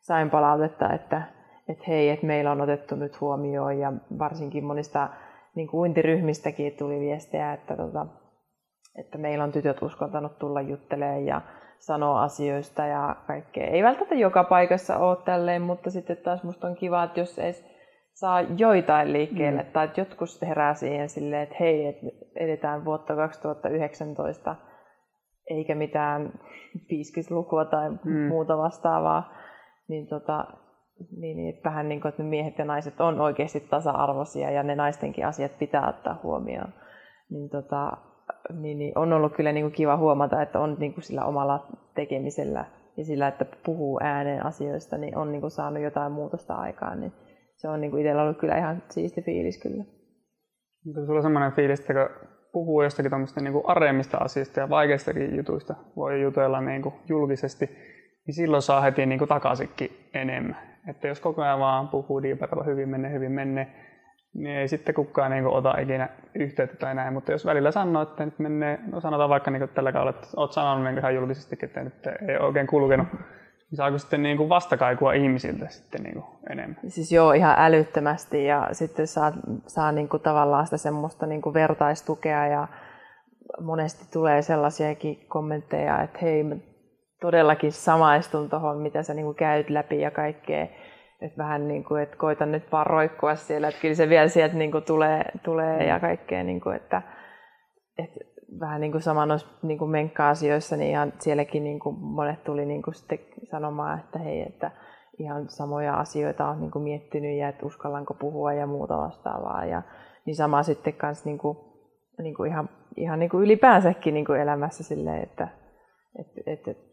sain palautetta, että että hei, että meillä on otettu nyt huomioon ja varsinkin monista niin kuin uintiryhmistäkin tuli viestejä, että, tota, että meillä on tytöt uskaltanut tulla juttelemaan ja sanoa asioista ja kaikkea. Ei välttämättä joka paikassa ole tälleen, mutta sitten taas musta on kiva, että jos edes saa joitain liikkeelle, mm. tai että jotkut herää siihen silleen, että hei, että edetään vuotta 2019, eikä mitään 50-lukua tai mm. muuta vastaavaa, niin, tota, niin, niin että vähän niin kuin, että miehet ja naiset on oikeasti tasa-arvoisia ja ne naistenkin asiat pitää ottaa huomioon. Niin, tota, niin, niin on ollut kyllä niin kuin kiva huomata, että on niin kuin sillä omalla tekemisellä ja sillä, että puhuu ääneen asioista, niin on niin kuin saanut jotain muutosta aikaan. Niin se on niin kuin itsellä ollut kyllä ihan siisti fiilis kyllä. Onko sulla sellainen fiilis, että kun puhuu jostakin tuommoista niin kuin aremmista asioista ja vaikeistakin jutuista, voi jutella niin kuin julkisesti, niin silloin saa heti niin kuin takaisinkin enemmän. Että jos koko ajan vaan puhuu diiparilla hyvin menne, hyvin menne, niin ei sitten kukaan niin kuin, ota ikinä yhteyttä tai näin. Mutta jos välillä sanoo, että nyt menee, no sanotaan vaikka niin kuin tällä kaudella, että olet sanonut niin ihan julkisesti, että nyt ei oikein kulkenut, niin saako sitten niin kuin vastakaikua ihmisiltä sitten niin kuin enemmän? Siis joo, ihan älyttömästi ja sitten saa, saa niin kuin tavallaan sitä semmoista niin kuin vertaistukea ja monesti tulee sellaisiakin kommentteja, että hei, todellakin samaistun tuohon, mitä sä niin kuin käyt läpi ja kaikkea. Että vähän niin kuin, että koitan nyt vaan roikkua siellä, että kyllä se vielä sieltä niin kuin tulee, tulee ja kaikkea, niin kuin, että, että vähän niin kuin sama noissa niin kuin menkka-asioissa, niin ihan sielläkin niin kuin monet tuli niin kuin sitten sanomaan, että hei, että ihan samoja asioita on niin kuin miettinyt ja että uskallanko puhua ja muuta vastaavaa. Ja, niin sama sitten kans niin kuin, niin kuin ihan, ihan niin kuin ylipäänsäkin niin kuin elämässä silleen, että, että, että, että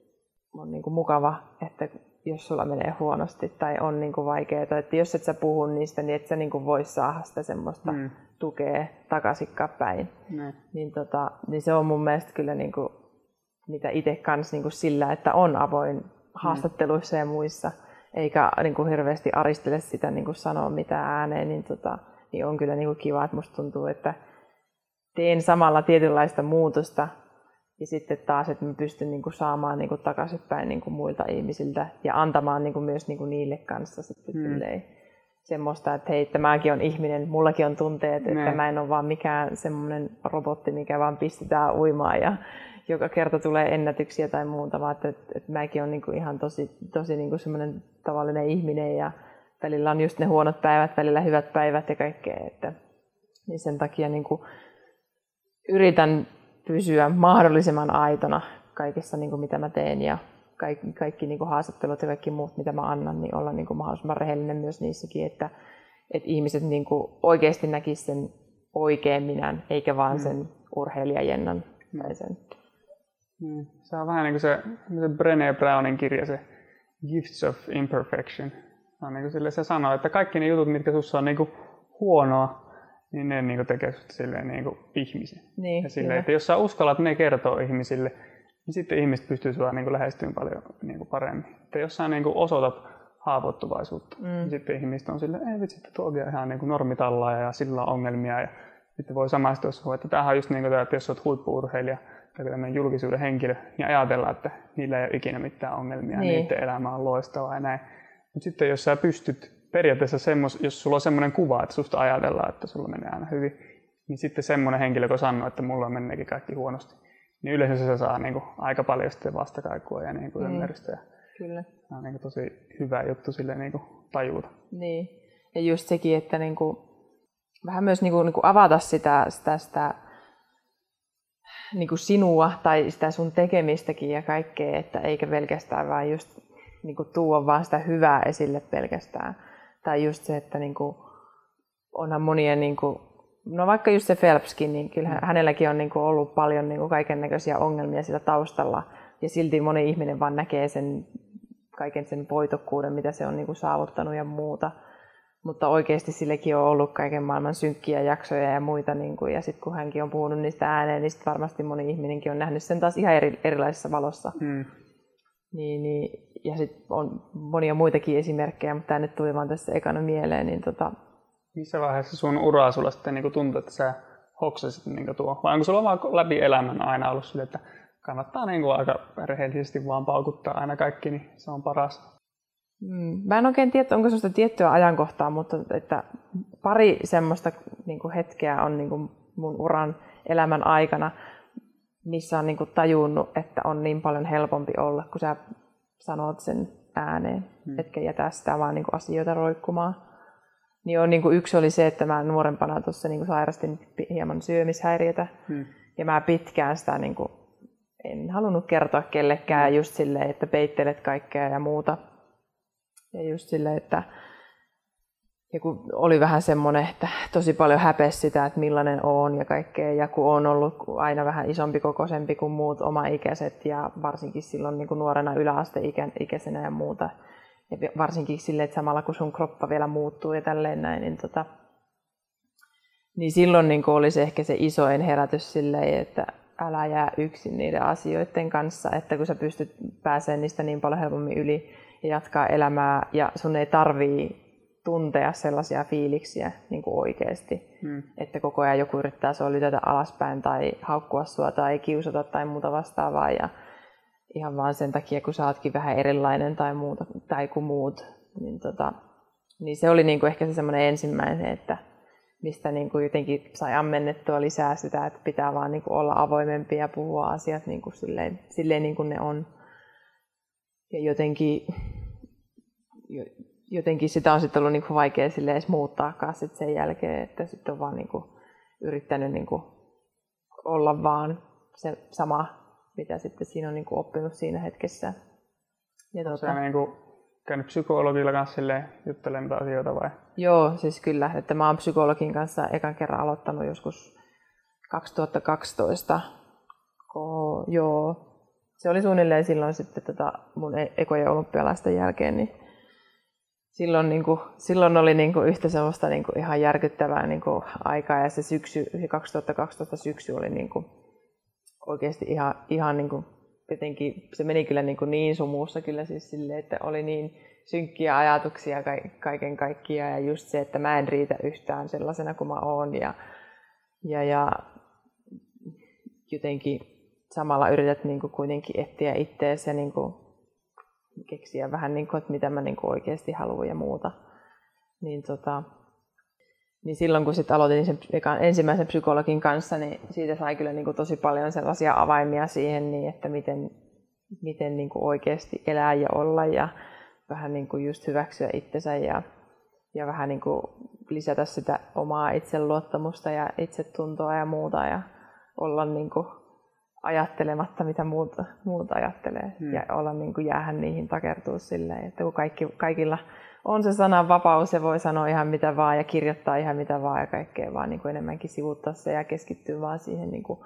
on niin kuin mukava, että jos sulla menee huonosti tai on niin kuin vaikeaa, että jos et sä puhu niistä, niin et sä niin kuin voi saada sitä semmoista mm. tukea takaisinkaan päin. Mm. Niin, tota, niin se on mun mielestä kyllä niin kuin, mitä itse kanssa niin kuin sillä, että on avoin mm. haastatteluissa ja muissa, eikä niin kuin hirveästi aristele sitä niin kuin sanoa mitään ääneen, niin, tota, niin on kyllä niin kuin kiva, että musta tuntuu, että teen samalla tietynlaista muutosta ja sitten taas, että mä pystyn niin kuin saamaan niin kuin takaisinpäin niin kuin muilta ihmisiltä ja antamaan niin kuin myös niin kuin niille kanssa sitten hmm. semmoista, että hei, että mäkin on ihminen, mullakin on tunteet, ne. että mä en ole vaan mikään semmoinen robotti, mikä vaan pistetään uimaan ja joka kerta tulee ennätyksiä tai muuta, vaan että, että, että mäkin on niin kuin ihan tosi, tosi niin kuin semmoinen tavallinen ihminen ja välillä on just ne huonot päivät, välillä hyvät päivät ja kaikkea, että niin sen takia niin kuin yritän pysyä mahdollisimman aitona kaikessa, niin kuin mitä mä teen ja kaikki, kaikki niin kuin haastattelut ja kaikki muut, mitä mä annan, niin olla niin kuin mahdollisimman rehellinen myös niissäkin, että, että ihmiset niin kuin oikeasti näkisivät sen oikein minän, eikä vaan mm. sen urheilijajennan mm. tai sen. Mm. Se on vähän niin kuin se, se Brené Brownin kirja, se Gifts of Imperfection. Se, on niin kuin sille, se sanoo, että kaikki ne jutut, mitkä sinussa on niin kuin huonoa, niin ne niin tekee sut silleen niin kuin ihmisen. Niin, ja silleen, että jos sä uskallat ne kertoa ihmisille, niin sitten ihmiset pystyy sua niin lähestymään paljon niin kuin paremmin. Että jos sä niin kuin osoitat haavoittuvaisuutta, mm. niin sitten ihmiset on silleen, ei vitsi, että tuokin on ihan niin kuin normitalla ja sillä on ongelmia. Ja sitten voi samaistua sinua, että tämähän on just niin kuin tämä, että jos olet huippuurheilija tai tämmöinen julkisuuden henkilö, niin ajatella, että niillä ei ole ikinä mitään ongelmia, niin. niiden elämä on loistavaa ja näin. Mutta sitten jos sä pystyt periaatteessa semmos, jos sulla on semmoinen kuva, että susta ajatellaan, että sulla menee aina hyvin, niin sitten semmoinen henkilö, kun sanoo, että mulla meneekin kaikki huonosti, niin yleensä se saa niin kuin, aika paljon sitten vastakaikua ja niin kuin, mm. ymmärrystä. Ja Kyllä. Se on niin kuin, tosi hyvä juttu sille niin kuin, tajuta. Niin. Ja just sekin, että niin kuin, vähän myös niin kuin, niin kuin avata sitä, sitä, sitä niin kuin sinua tai sitä sun tekemistäkin ja kaikkea, että eikä pelkästään vaan just niin kuin, tuoda vaan sitä hyvää esille pelkästään tai just se, että niin kuin, onhan monien, niin kuin, no vaikka just se Phelpskin, niin kyllä mm. hänelläkin on niin kuin, ollut paljon niin kaiken näköisiä ongelmia sillä taustalla. Ja silti moni ihminen vaan näkee sen kaiken sen voitokkuuden, mitä se on niin kuin, saavuttanut ja muuta. Mutta oikeasti sillekin on ollut kaiken maailman synkkiä jaksoja ja muita. Niin kuin, ja sitten kun hänkin on puhunut niistä ääneen, niin varmasti moni ihminenkin on nähnyt sen taas ihan eri, erilaisessa valossa. Mm. Niin, niin, ja sitten on monia muitakin esimerkkejä, mutta tämä nyt tuli vaan tässä ekana mieleen. Niin tota... Missä vaiheessa sun uraa sulla sitten niin tuntuu, että sä hoksasit niin tuo? Vai onko sulla vaan läpi elämän aina ollut sille, että kannattaa niin kuin aika rehellisesti vaan paukuttaa aina kaikki, niin se on paras? Mm, mä en oikein tiedä, onko sellaista tiettyä ajankohtaa, mutta että pari semmoista niin kuin hetkeä on niin kuin mun uran elämän aikana, missä on niin kuin tajunnut, että on niin paljon helpompi olla, kun sä sanot sen ääneen, hmm. etkä jätä sitä vaan niin kuin asioita roikkumaan. Niin on, niin kuin yksi oli se, että mä nuorempana tuossa niin kuin sairastin hieman syömishäiriötä. Hmm. Ja mä pitkään sitä niin kuin en halunnut kertoa kellekään just silleen, että peittelet kaikkea ja muuta. Ja just silleen, että ja kun oli vähän semmoinen, että tosi paljon häpesi sitä, että millainen on ja kaikkea. Ja kun on ollut aina vähän isompi kokoisempi kuin muut oma-ikäiset ja varsinkin silloin niin kuin nuorena yläasteikäisenä ja muuta. Ja varsinkin sille, että samalla kun sun kroppa vielä muuttuu ja tälleen näin, niin, tota, niin silloin niin kuin oli se ehkä se isoin herätys silleen, että älä jää yksin niiden asioiden kanssa, että kun sä pystyt pääsemään niistä niin paljon helpommin yli ja jatkaa elämää ja sun ei tarvii tuntea sellaisia fiiliksiä niin kuin oikeasti, hmm. että koko ajan joku yrittää sua lytätä alaspäin tai haukkua sua tai kiusata tai muuta vastaavaa ja ihan vaan sen takia, kun sä ootkin vähän erilainen tai, muuta, tai kuin muut, niin, tota, niin se oli niin kuin ehkä se semmoinen ensimmäinen, että mistä niin kuin jotenkin sai ammennettua lisää sitä, että pitää vaan niin kuin olla avoimempi ja puhua asiat niin kuin silleen, silleen niin kuin ne on. Ja jotenkin jotenkin sitä on sitten ollut niin kuin vaikea sille edes muuttaakaan sit sen jälkeen, että sitten on vaan niin kuin yrittänyt niin kuin olla vaan se sama, mitä sitten siinä on niin kuin oppinut siinä hetkessä. Ja tuota, niin kuin käynyt psykologilla kanssa juttelemaan asioita vai? Joo, siis kyllä, että mä oon psykologin kanssa ekan kerran aloittanut joskus 2012. Ko, joo, se oli suunnilleen silloin sitten tota mun e-, ekojen olympialaisten jälkeen, niin silloin, niin kuin, silloin oli niin kuin yhtä semmoista niin kuin ihan järkyttävää niin kuin aikaa ja se syksy, 2012 syksy oli niin kuin oikeasti ihan, ihan niin kuin, jotenkin, se meni kyllä niin, kuin niin sumuussa kyllä siis sille, että oli niin synkkiä ajatuksia kaiken kaikkiaan ja just se, että mä en riitä yhtään sellaisena kuin mä oon ja, ja, ja jotenkin samalla yrität niin kuin kuitenkin etsiä ittees ja niin kuin keksiä vähän, niin kuin, että mitä mä niin kuin oikeasti haluan ja muuta. Niin, tota, niin silloin kun sit aloitin sen ensimmäisen psykologin kanssa, niin siitä sai kyllä niin kuin tosi paljon sellaisia avaimia siihen, niin että miten, miten niin kuin oikeasti elää ja olla ja vähän niin kuin just hyväksyä itsensä ja, ja vähän niin kuin lisätä sitä omaa itseluottamusta ja itsetuntoa ja muuta ja olla niin kuin ajattelematta, mitä muut, muut ajattelee. Hmm. Ja olla niin kuin jäähän niihin takertua silleen, että kun kaikki, kaikilla on se sanan vapaus ja voi sanoa ihan mitä vaan ja kirjoittaa ihan mitä vaan ja kaikkea vaan niin kuin enemmänkin sivuttaa se ja keskittyä vaan siihen niin kuin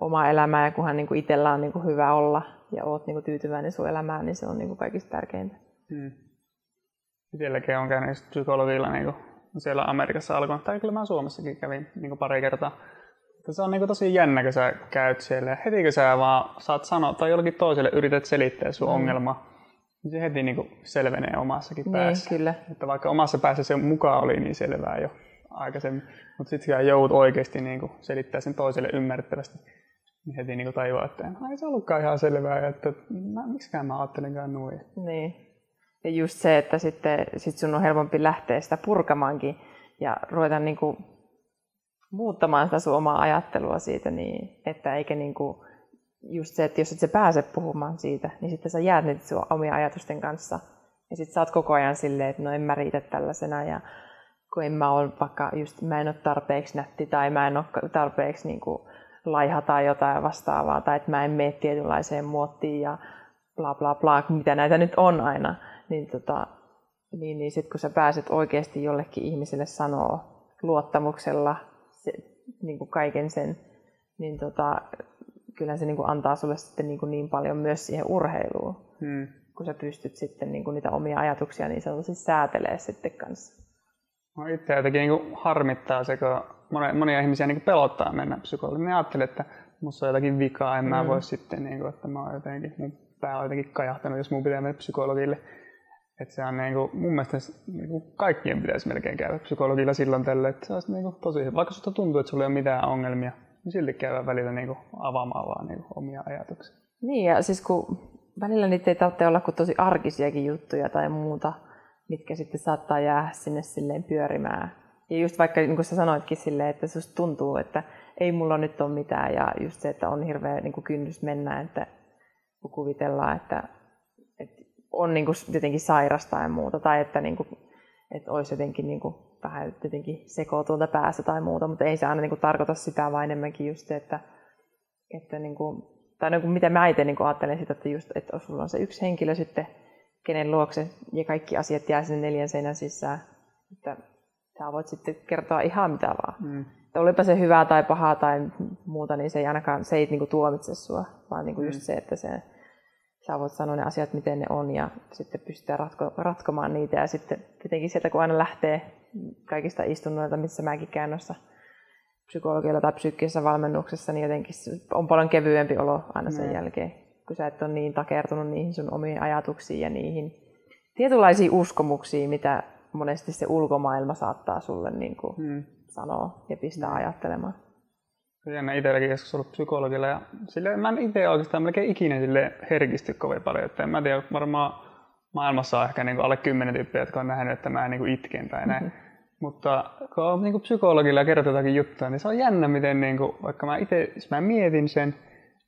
omaa elämään ja kunhan niin kuin itsellä on niin kuin hyvä olla ja oot niin kuin tyytyväinen sun elämään, niin se on niin kuin kaikista tärkeintä. Hmm. Itselläkin on käynyt psykologilla niin kuin siellä Amerikassa alkoi, tai kyllä mä Suomessakin kävin niin kuin pari kertaa se on niin kuin tosi jännä, kun sä käyt siellä. Heti kun sä vaan saat sanoa tai jollekin toiselle yrität selittää sun mm. ongelma, niin se heti niin kuin selvenee omassakin niin, päässä. Kyllä. Että vaikka omassa päässä se mukaan oli niin selvää jo aikaisemmin, mutta sitten kun joudut oikeasti niin kuin selittää sen toiselle ymmärrettävästi, niin heti niin kuin tajuaa, että no, ei se ollutkaan ihan selvää, että mä, miksikään mä ajattelenkaan noin. Niin. Ja just se, että sitten sit sun on helpompi lähteä sitä purkamaankin ja ruveta niin kuin muuttamaan sitä sun omaa ajattelua siitä, niin, että eikä niin kuin, just se, että jos et sä pääse puhumaan siitä, niin sitten sä jäät niitä sun omia ajatusten kanssa. Ja sitten sä oot koko ajan silleen, että no en mä riitä tällaisena ja kun en mä ole vaikka just, mä en ole tarpeeksi nätti tai mä en ole tarpeeksi niin kuin laiha tai jotain vastaavaa tai että mä en mene tietynlaiseen muottiin ja bla bla bla, mitä näitä nyt on aina, niin, tota, niin, niin sitten kun sä pääset oikeasti jollekin ihmiselle sanoa luottamuksella se, niin kuin kaiken sen, niin tota, kyllä se niin kuin antaa sulle sitten niin, kuin niin paljon myös siihen urheiluun, hmm. kun sä pystyt sitten niin kuin niitä omia ajatuksia niin sanotusti säätelee sitten kanssa. No itse jotenkin niin harmittaa se, kun monia, monia ihmisiä niin pelottaa mennä psykologiin. Ne ajattelee, että minussa on jotakin vikaa, en mä mm. voi sitten, niin kuin, että mä oon jotenkin, mun pää on jotenkin kajahtanut, jos mun pitää mennä psykologille. Että se on niin kuin, mun mielestä niin kuin kaikkien pitäisi melkein käydä psykologilla silloin tälle, että se niin kuin tosi. Vaikka susta tuntuu, että sulla ei ole mitään ongelmia, niin silti käydä välillä niin kuin avaamaan vaan niin kuin omia ajatuksia. Niin ja siis kun välillä niitä ei tarvitse olla kuin tosi arkisiakin juttuja tai muuta, mitkä sitten saattaa jäädä sinne silleen pyörimään. Ja just vaikka niin kuin sä sanoitkin silleen, että susta tuntuu, että ei mulla nyt ole mitään ja just se, että on hirveä niin kuin kynnys mennä, että kuvitellaan, että on niin kuin jotenkin sairasta tai muuta, tai että, niin kuin, että olisi jotenkin, niin kuin, vähän jotenkin sekoutuilta päässä tai muuta, mutta ei se aina niin kuin, tarkoita sitä, vaan enemmänkin just että, että niin kuin, tai niin kuin mitä mä itse niin kuin ajattelen sitä, että, just, että sulla on se yksi henkilö sitten, kenen luokse ja kaikki asiat jää sinne neljän seinän sisään. Että sä voit sitten kertoa ihan mitä vaan. Mm. Että olipa se hyvää tai pahaa tai muuta, niin se ei ainakaan se ei niin kuin tuomitse sua, vaan niin kuin mm. just se, että se, sä voit sanoa ne asiat, miten ne on ja sitten pystytään ratko, ratkomaan niitä. Ja sitten tietenkin sieltä, kun aina lähtee kaikista istunnoilta, missä mäkin käyn noissa psykologialla tai psyykkisessä valmennuksessa, niin jotenkin on paljon kevyempi olo aina sen mm. jälkeen, kun sä et ole niin takertunut niihin sun omiin ajatuksiin ja niihin tietynlaisiin uskomuksiin, mitä monesti se ulkomaailma saattaa sulle niin kuin mm. sanoa ja pistää mm. ajattelemaan. Jännä itselläkin joskus ollut psykologilla ja sille, mä en itse oikeastaan melkein ikinä sille herkisty kovin paljon. Että en mä tiedä, varmaan maailmassa on ehkä niin kuin alle kymmenen tyyppiä, jotka on nähnyt, että mä niin kuin itken tai näin. Mm-hmm. Mutta kun on niin kuin psykologilla ja kertoo jotakin juttuja, niin se on jännä, miten niin kuin, vaikka mä itse, jos mä mietin sen,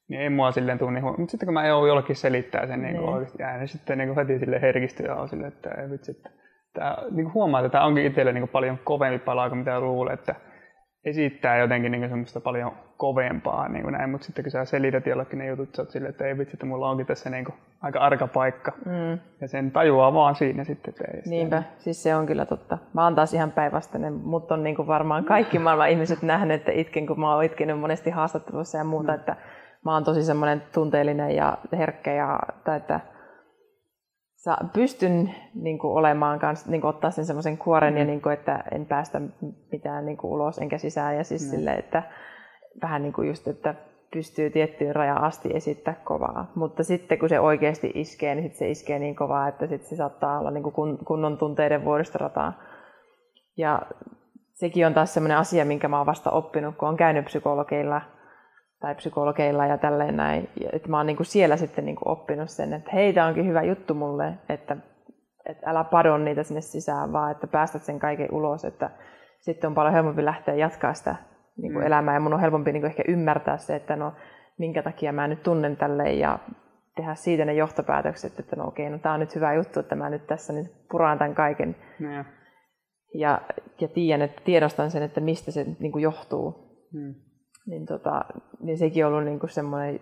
niin ei mua silleen tule niin Mutta sitten kun mä joudun jollekin selittää sen niin kuin niin. oikeasti niin sitten niin kuin heti sille herkistyy ja on silleen, että ei vitsi, että tämä, niin kuin huomaa, että tämä onkin itselle niin kuin paljon kovempi palaa kuin mitä luulee, että esittää jotenkin niin semmoista paljon kovempaa, niin kuin näin, mutta sitten kun sä selität jollekin ne jutut, sä oot silleen, että ei vitsi, että mulla onkin tässä niin kuin aika arka paikka. Mm. Ja sen tajuaa vaan siinä sitten. Että ei Niinpä, sitä. siis se on kyllä totta. Mä oon taas ihan päinvastainen, mutta on niin kuin varmaan kaikki maailman ihmiset nähneet, että itken, kun mä oon itkenyt monesti haastattelussa ja muuta, mm. että mä oon tosi semmoinen tunteellinen ja herkkä ja tai että sa, pystyn niin kuin, olemaan kanssa, niin kuin, ottaa sen semmoisen kuoren mm. ja niin kuin, että en päästä mitään niin kuin, ulos enkä sisään ja siis mm. sille, että vähän niin kuin just, että pystyy tiettyyn rajaan asti esittää kovaa. Mutta sitten kun se oikeasti iskee, niin sit se iskee niin kovaa, että sit se saattaa olla niin kuin kunnon tunteiden vuoristorataa. Ja sekin on taas sellainen asia, minkä mä oon vasta oppinut, kun on käynyt psykologeilla – tai psykologeilla ja tälleen näin. Että mä oon niin kuin siellä sitten niin kuin oppinut sen, että hei, tämä onkin hyvä juttu mulle, että, että älä padon niitä sinne sisään, vaan että päästät sen kaiken ulos, että sitten on paljon helpompi lähteä jatkaa sitä niin kuin mm. elämää ja mun on helpompi niin kuin ehkä ymmärtää se, että no minkä takia mä nyt tunnen tälleen ja tehdä siitä ne johtopäätökset, että no okei, no tämä on nyt hyvä juttu, että mä nyt tässä nyt puraan tämän kaiken. Mm. Ja, ja tiedän, että tiedostan sen, että mistä se niin kuin johtuu. Mm niin, tota, niin sekin on ollut niinku semmoinen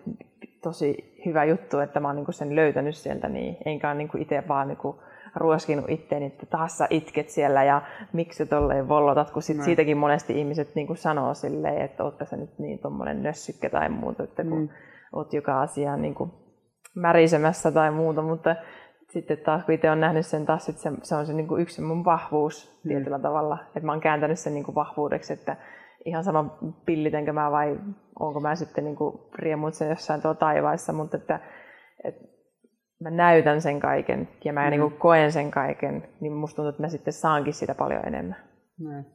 tosi hyvä juttu, että mä oon niinku sen löytänyt sieltä, niin enkä ole niinku itse vaan niinku ruoskinut itteeni, että taas sä itket siellä ja miksi tolleen vollotat, kun sit no. siitäkin monesti ihmiset niinku sanoo silleen, että oot sä nyt niin tommonen nössykkä tai muuta, että kun mm. oot joka asiaan niinku märisemässä tai muuta, mutta sitten taas kun itse on nähnyt sen taas, että se, se on se niinku yksi mun vahvuus mm. tietyllä tavalla, että mä oon kääntänyt sen niinku vahvuudeksi, että ihan sama pillitenkö mä vai onko mä sitten niin riemuitsen jossain tuolla taivaissa, mutta että, että mä näytän sen kaiken ja mä mm. niin koen sen kaiken, niin musta tuntuu, että mä sitten saankin sitä paljon enemmän. Näin.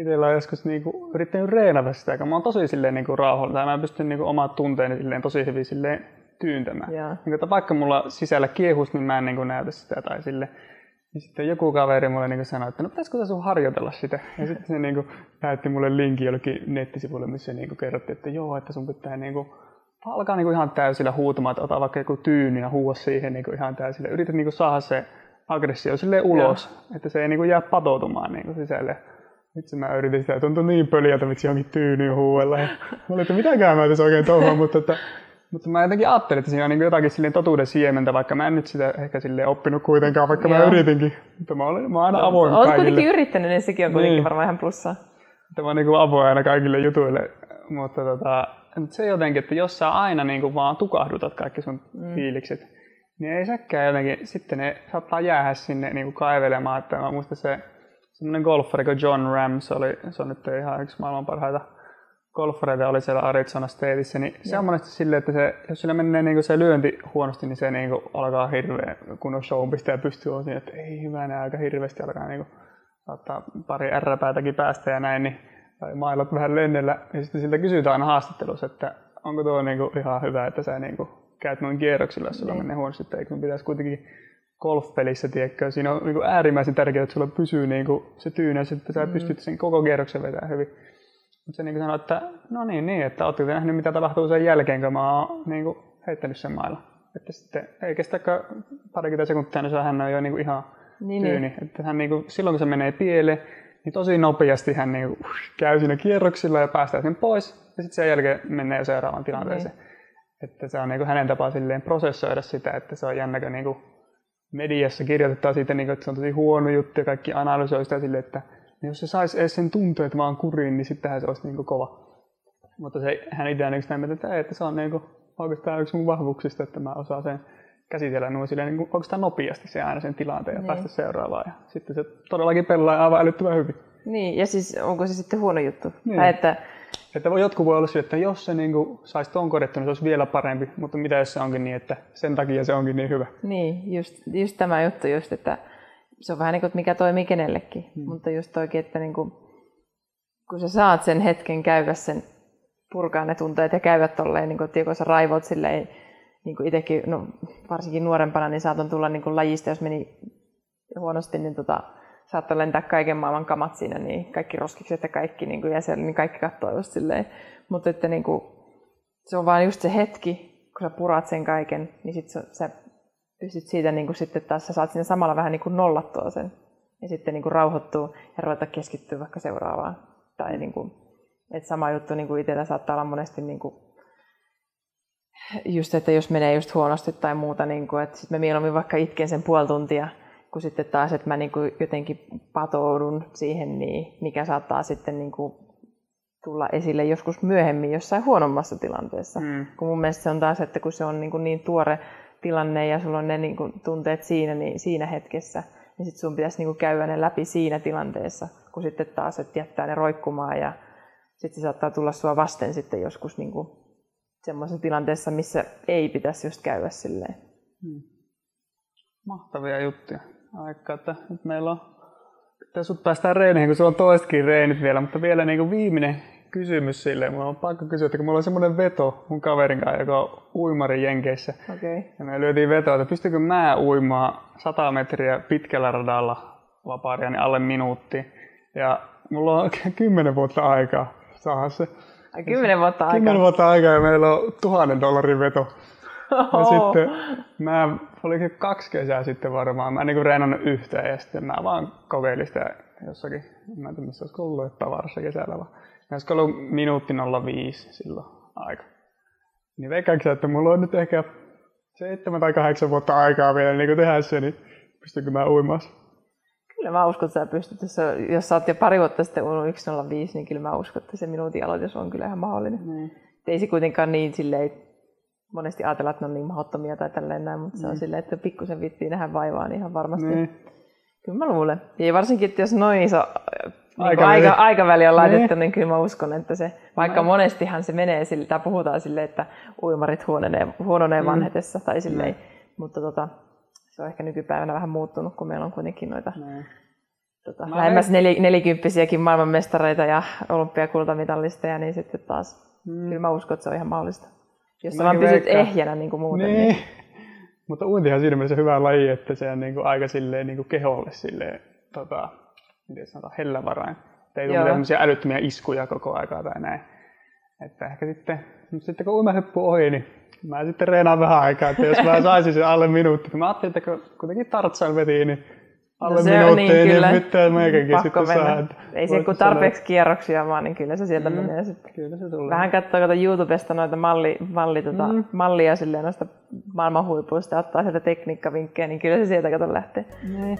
Itsellä on joskus niinku yrittänyt reenata sitä, kun mä oon tosi silleen niinku rauhallinen, mä pystyn niinku omat tunteeni silleen tosi hyvin silleen tyyntämään. Niin, että vaikka mulla sisällä kiehus, niin mä en niinku näytä sitä tai sille ja sitten joku kaveri mulle niin sanoi, että no pitäisikö sun harjoitella sitä. Ja sitten se niin kuin, lähetti mulle linkin jollekin nettisivuille, missä niin kuin kerrottiin, että joo, että sun pitää niin kuin, alkaa niin kuin ihan täysillä huutamaan, että ota vaikka joku tyyny ja huua siihen niin kuin ihan täysillä. Yrität niin kuin saada se aggressio sille ulos, ja. että se ei niin kuin jää patoutumaan niin kuin sisälle. Itse mä yritin sitä, tuntui niin pöliältä, miksi johonkin tyynyyn huuella. Ja mä olin, että mitäkään mä tässä oikein touhuan, mutta että mutta mä jotenkin ajattelin, että siinä on niin jotakin silleen totuuden siementä, vaikka mä en nyt sitä ehkä sille oppinut kuitenkaan, vaikka Joo. mä yritinkin. Mutta mä olen, mä olen aina avoin Olet kaikille. kuitenkin yrittänyt, niin sekin on kuitenkin niin. varmaan ihan plussaa. Että mä olen niin avoin aina kaikille jutuille. Mutta tota, se jotenkin, että jos sä aina niin kuin vaan tukahdutat kaikki sun mm. fiilikset, niin ei sekään jotenkin, sitten ne saattaa jäädä sinne niin kuin kaivelemaan. Että mä muistan se semmoinen golfari kuin John Ram, se, oli, se on nyt ihan yksi maailman parhaita golfareita oli siellä Arizona Stateissa, niin se on monesti silleen, että se, jos sillä menee niin se lyönti huonosti, niin se niin kuin alkaa hirveä, kun on show pistää pystyy siinä, että ei hyvänä aika hirveästi alkaa niin kuin, saattaa pari ärräpäätäkin päästä ja näin, niin, tai mailat vähän lennellä. Ja sitten siltä kysytään aina haastattelussa, että onko tuo niin kuin ihan hyvä, että sä niin kuin käyt noin kierroksilla, jos sulla niin. menee huonosti, että eikö pitäisi kuitenkin golfpelissä, tiedätkö, siinä on niin kuin äärimmäisen tärkeää, että sulla pysyy niin kuin se tyynys, että sä mm. pystyt sen koko kierroksen vetämään hyvin. Mutta se niin sanoi, että no niin, niin että oletteko nähnyt mitä tapahtuu sen jälkeen, kun mä oon niin kuin, heittänyt sen mailla. Että sitten ei kestäkään parikymmentä sekuntia, niin hän on jo niin kuin ihan niin, tyyni. Niin. Että hän niin kuin, silloin kun se menee pieleen, niin tosi nopeasti hän niin kuin, käy siinä kierroksilla ja päästää sen pois. Ja sitten sen jälkeen menee jo seuraavaan tilanteeseen. Niin. että se on niin kuin hänen tapaa silleen prosessoida sitä, että se on jännä, kun niin kuin mediassa kirjoitetaan siitä, niin kuin, että se on tosi huono juttu ja kaikki analysoi sitä silleen, että niin jos se saisi edes sen tunteet vaan kuriin, niin sittenhän se olisi niin kuin kova. Mutta se, hän itse on näin, että, että se on niin kuin, oikeastaan yksi mun vahvuuksista, että mä osaan sen käsitellä noin silleen, niin kuin, oikeastaan nopeasti se aina sen tilanteen ja niin. päästä seuraavaan. Ja sitten se todellakin pelaa aivan älyttömän hyvin. Niin, ja siis onko se sitten huono juttu? Niin. Tai että että voi, jotkut voi olla sille, että jos se niin saisi tuon korjattua, niin se olisi vielä parempi, mutta mitä jos se onkin niin, että sen takia se onkin niin hyvä. Niin, just, just tämä juttu just, että se on vähän niin kuin, että mikä toimii kenellekin, hmm. mutta just toikin, että niin kuin, kun sä saat sen hetken käydä sen, purkaa ne tunteet ja käydä tolleen, niin kuin, että kun sä raivot silleen, niin kuin itsekin, no, varsinkin nuorempana, niin saatan tulla niin kuin lajista, jos meni huonosti, niin tota, saattoi lentää kaiken maailman kamat siinä, niin kaikki roskikset ja kaikki, niin kuin, ja siellä, niin kaikki katsoo just silleen. Mutta että niin kuin, se on vaan just se hetki, kun sä purat sen kaiken, niin sit sä, sä pystyt siitä niin kuin sitten taas, sä saat sinne samalla vähän niin kuin nollattua sen. Ja sitten niin kuin rauhoittuu ja ruveta keskittyä vaikka seuraavaan. Tai niin kuin, että sama juttu niin kuin itsellä saattaa olla monesti niin kuin, just, että jos menee just huonosti tai muuta, niin kuin, että sitten mä mieluummin vaikka itken sen puoli tuntia kun sitten taas, että mä niin kuin jotenkin patoudun siihen, niin mikä saattaa sitten niin kuin tulla esille joskus myöhemmin jossain huonommassa tilanteessa. Mm. Kun mun mielestä se on taas, että kun se on niin, kuin niin tuore tilanne ja sulla on ne niin kuin tunteet siinä, niin siinä hetkessä, niin sitten sun pitäisi niin kuin käydä ne läpi siinä tilanteessa, kun sitten taas, että jättää ne roikkumaan ja sitten se saattaa tulla sua vasten sitten joskus niin kuin semmoisessa tilanteessa, missä ei pitäisi just käydä silleen. Mm. Mahtavia juttuja aika, että nyt meillä on, sut päästään reeneihin, kun sulla on toistakin reenit vielä, mutta vielä niin kuin viimeinen kysymys sille. Mulla on pakko kysyä, että kun mulla on semmoinen veto mun kaverin kanssa, joka on uimari Jenkeissä. Okay. Ja me lyötiin vetoa, että pystykö mä uimaan 100 metriä pitkällä radalla vapaaria niin alle minuutti. Ja mulla on 10 vuotta aikaa saada se. Ai, 10 vuotta aikaa? 10 vuotta aikaa ja meillä on tuhannen dollarin veto. Ja sitten mä olin kaksi kesää sitten varmaan, mä en niin reenannut yhtään ja sitten mä vaan kokeilin sitä jossakin, mä en tiedä missä olisi ollut, että kesällä vaan. Olisiko ollut minuutti 05 silloin aika. Niin veikkaanko että mulla on nyt ehkä seitsemän tai kahdeksan vuotta aikaa vielä niin tehdä se, niin pystynkö mä uimaan? Kyllä mä uskon, että sä pystyt. Jos, jos sä oot jo pari vuotta sitten uinut 105, niin kyllä mä uskon, että se minuutin aloitus on kyllä ihan mahdollinen. Mm. Ei se kuitenkaan niin silleen, monesti ajatellaan, että ne on niin mahdottomia tai tälleen näin, mutta mm. se on mm. silleen, että pikkusen vittiin nähdä vaivaa, niin ihan varmasti. Mm. Kyllä mä luulen. Ja varsinkin, että jos noin iso niin aikaväli. Aika, aikaväli on laitettu, niin. niin kyllä mä uskon, että se, vaikka no. monestihan se menee sille, tai puhutaan silleen, että uimarit huononee, huononee mm. vanhetessa tai silleen, mm. mutta tota, se on ehkä nykypäivänä vähän muuttunut, kun meillä on kuitenkin noita mm. tota, lähemmäs nel, nelikymppisiäkin maailmanmestareita ja olympiakultamitalisteja, niin sitten taas mm. kyllä mä uskon, että se on ihan mahdollista. Jos sä vaan pysyt ehjänä niin kuin muuten. Niin. niin. Mutta uintihan siinä mielessä hyvä laji, että se on niin kuin aika silleen, niin kuin keholle silleen, tota, miten sanotaan, hellävarain. Että ei tule sellaisia älyttömiä iskuja koko aikaa tai näin. Että ehkä sitten, mutta sitten kun uimahyppy ohi, niin mä sitten reenaan vähän aikaa, että jos mä saisin sen alle minuutti. Niin mä ajattelin, että kun kuitenkin Tartsan veti, niin alle no se minuuttia, niin, niin kyllä. nyt meikäkin sitten saa. Ei se kun tarpeeksi kierroksia vaan, niin kyllä se sieltä mm. menee sitten. Kyllä se tulee. Vähän katsoo kato YouTubesta noita malli, malli, tota, mm. mallia silleen noista maailman huipuista ja ottaa sieltä tekniikkavinkkejä, niin kyllä se sieltä kato lähtee. Mm.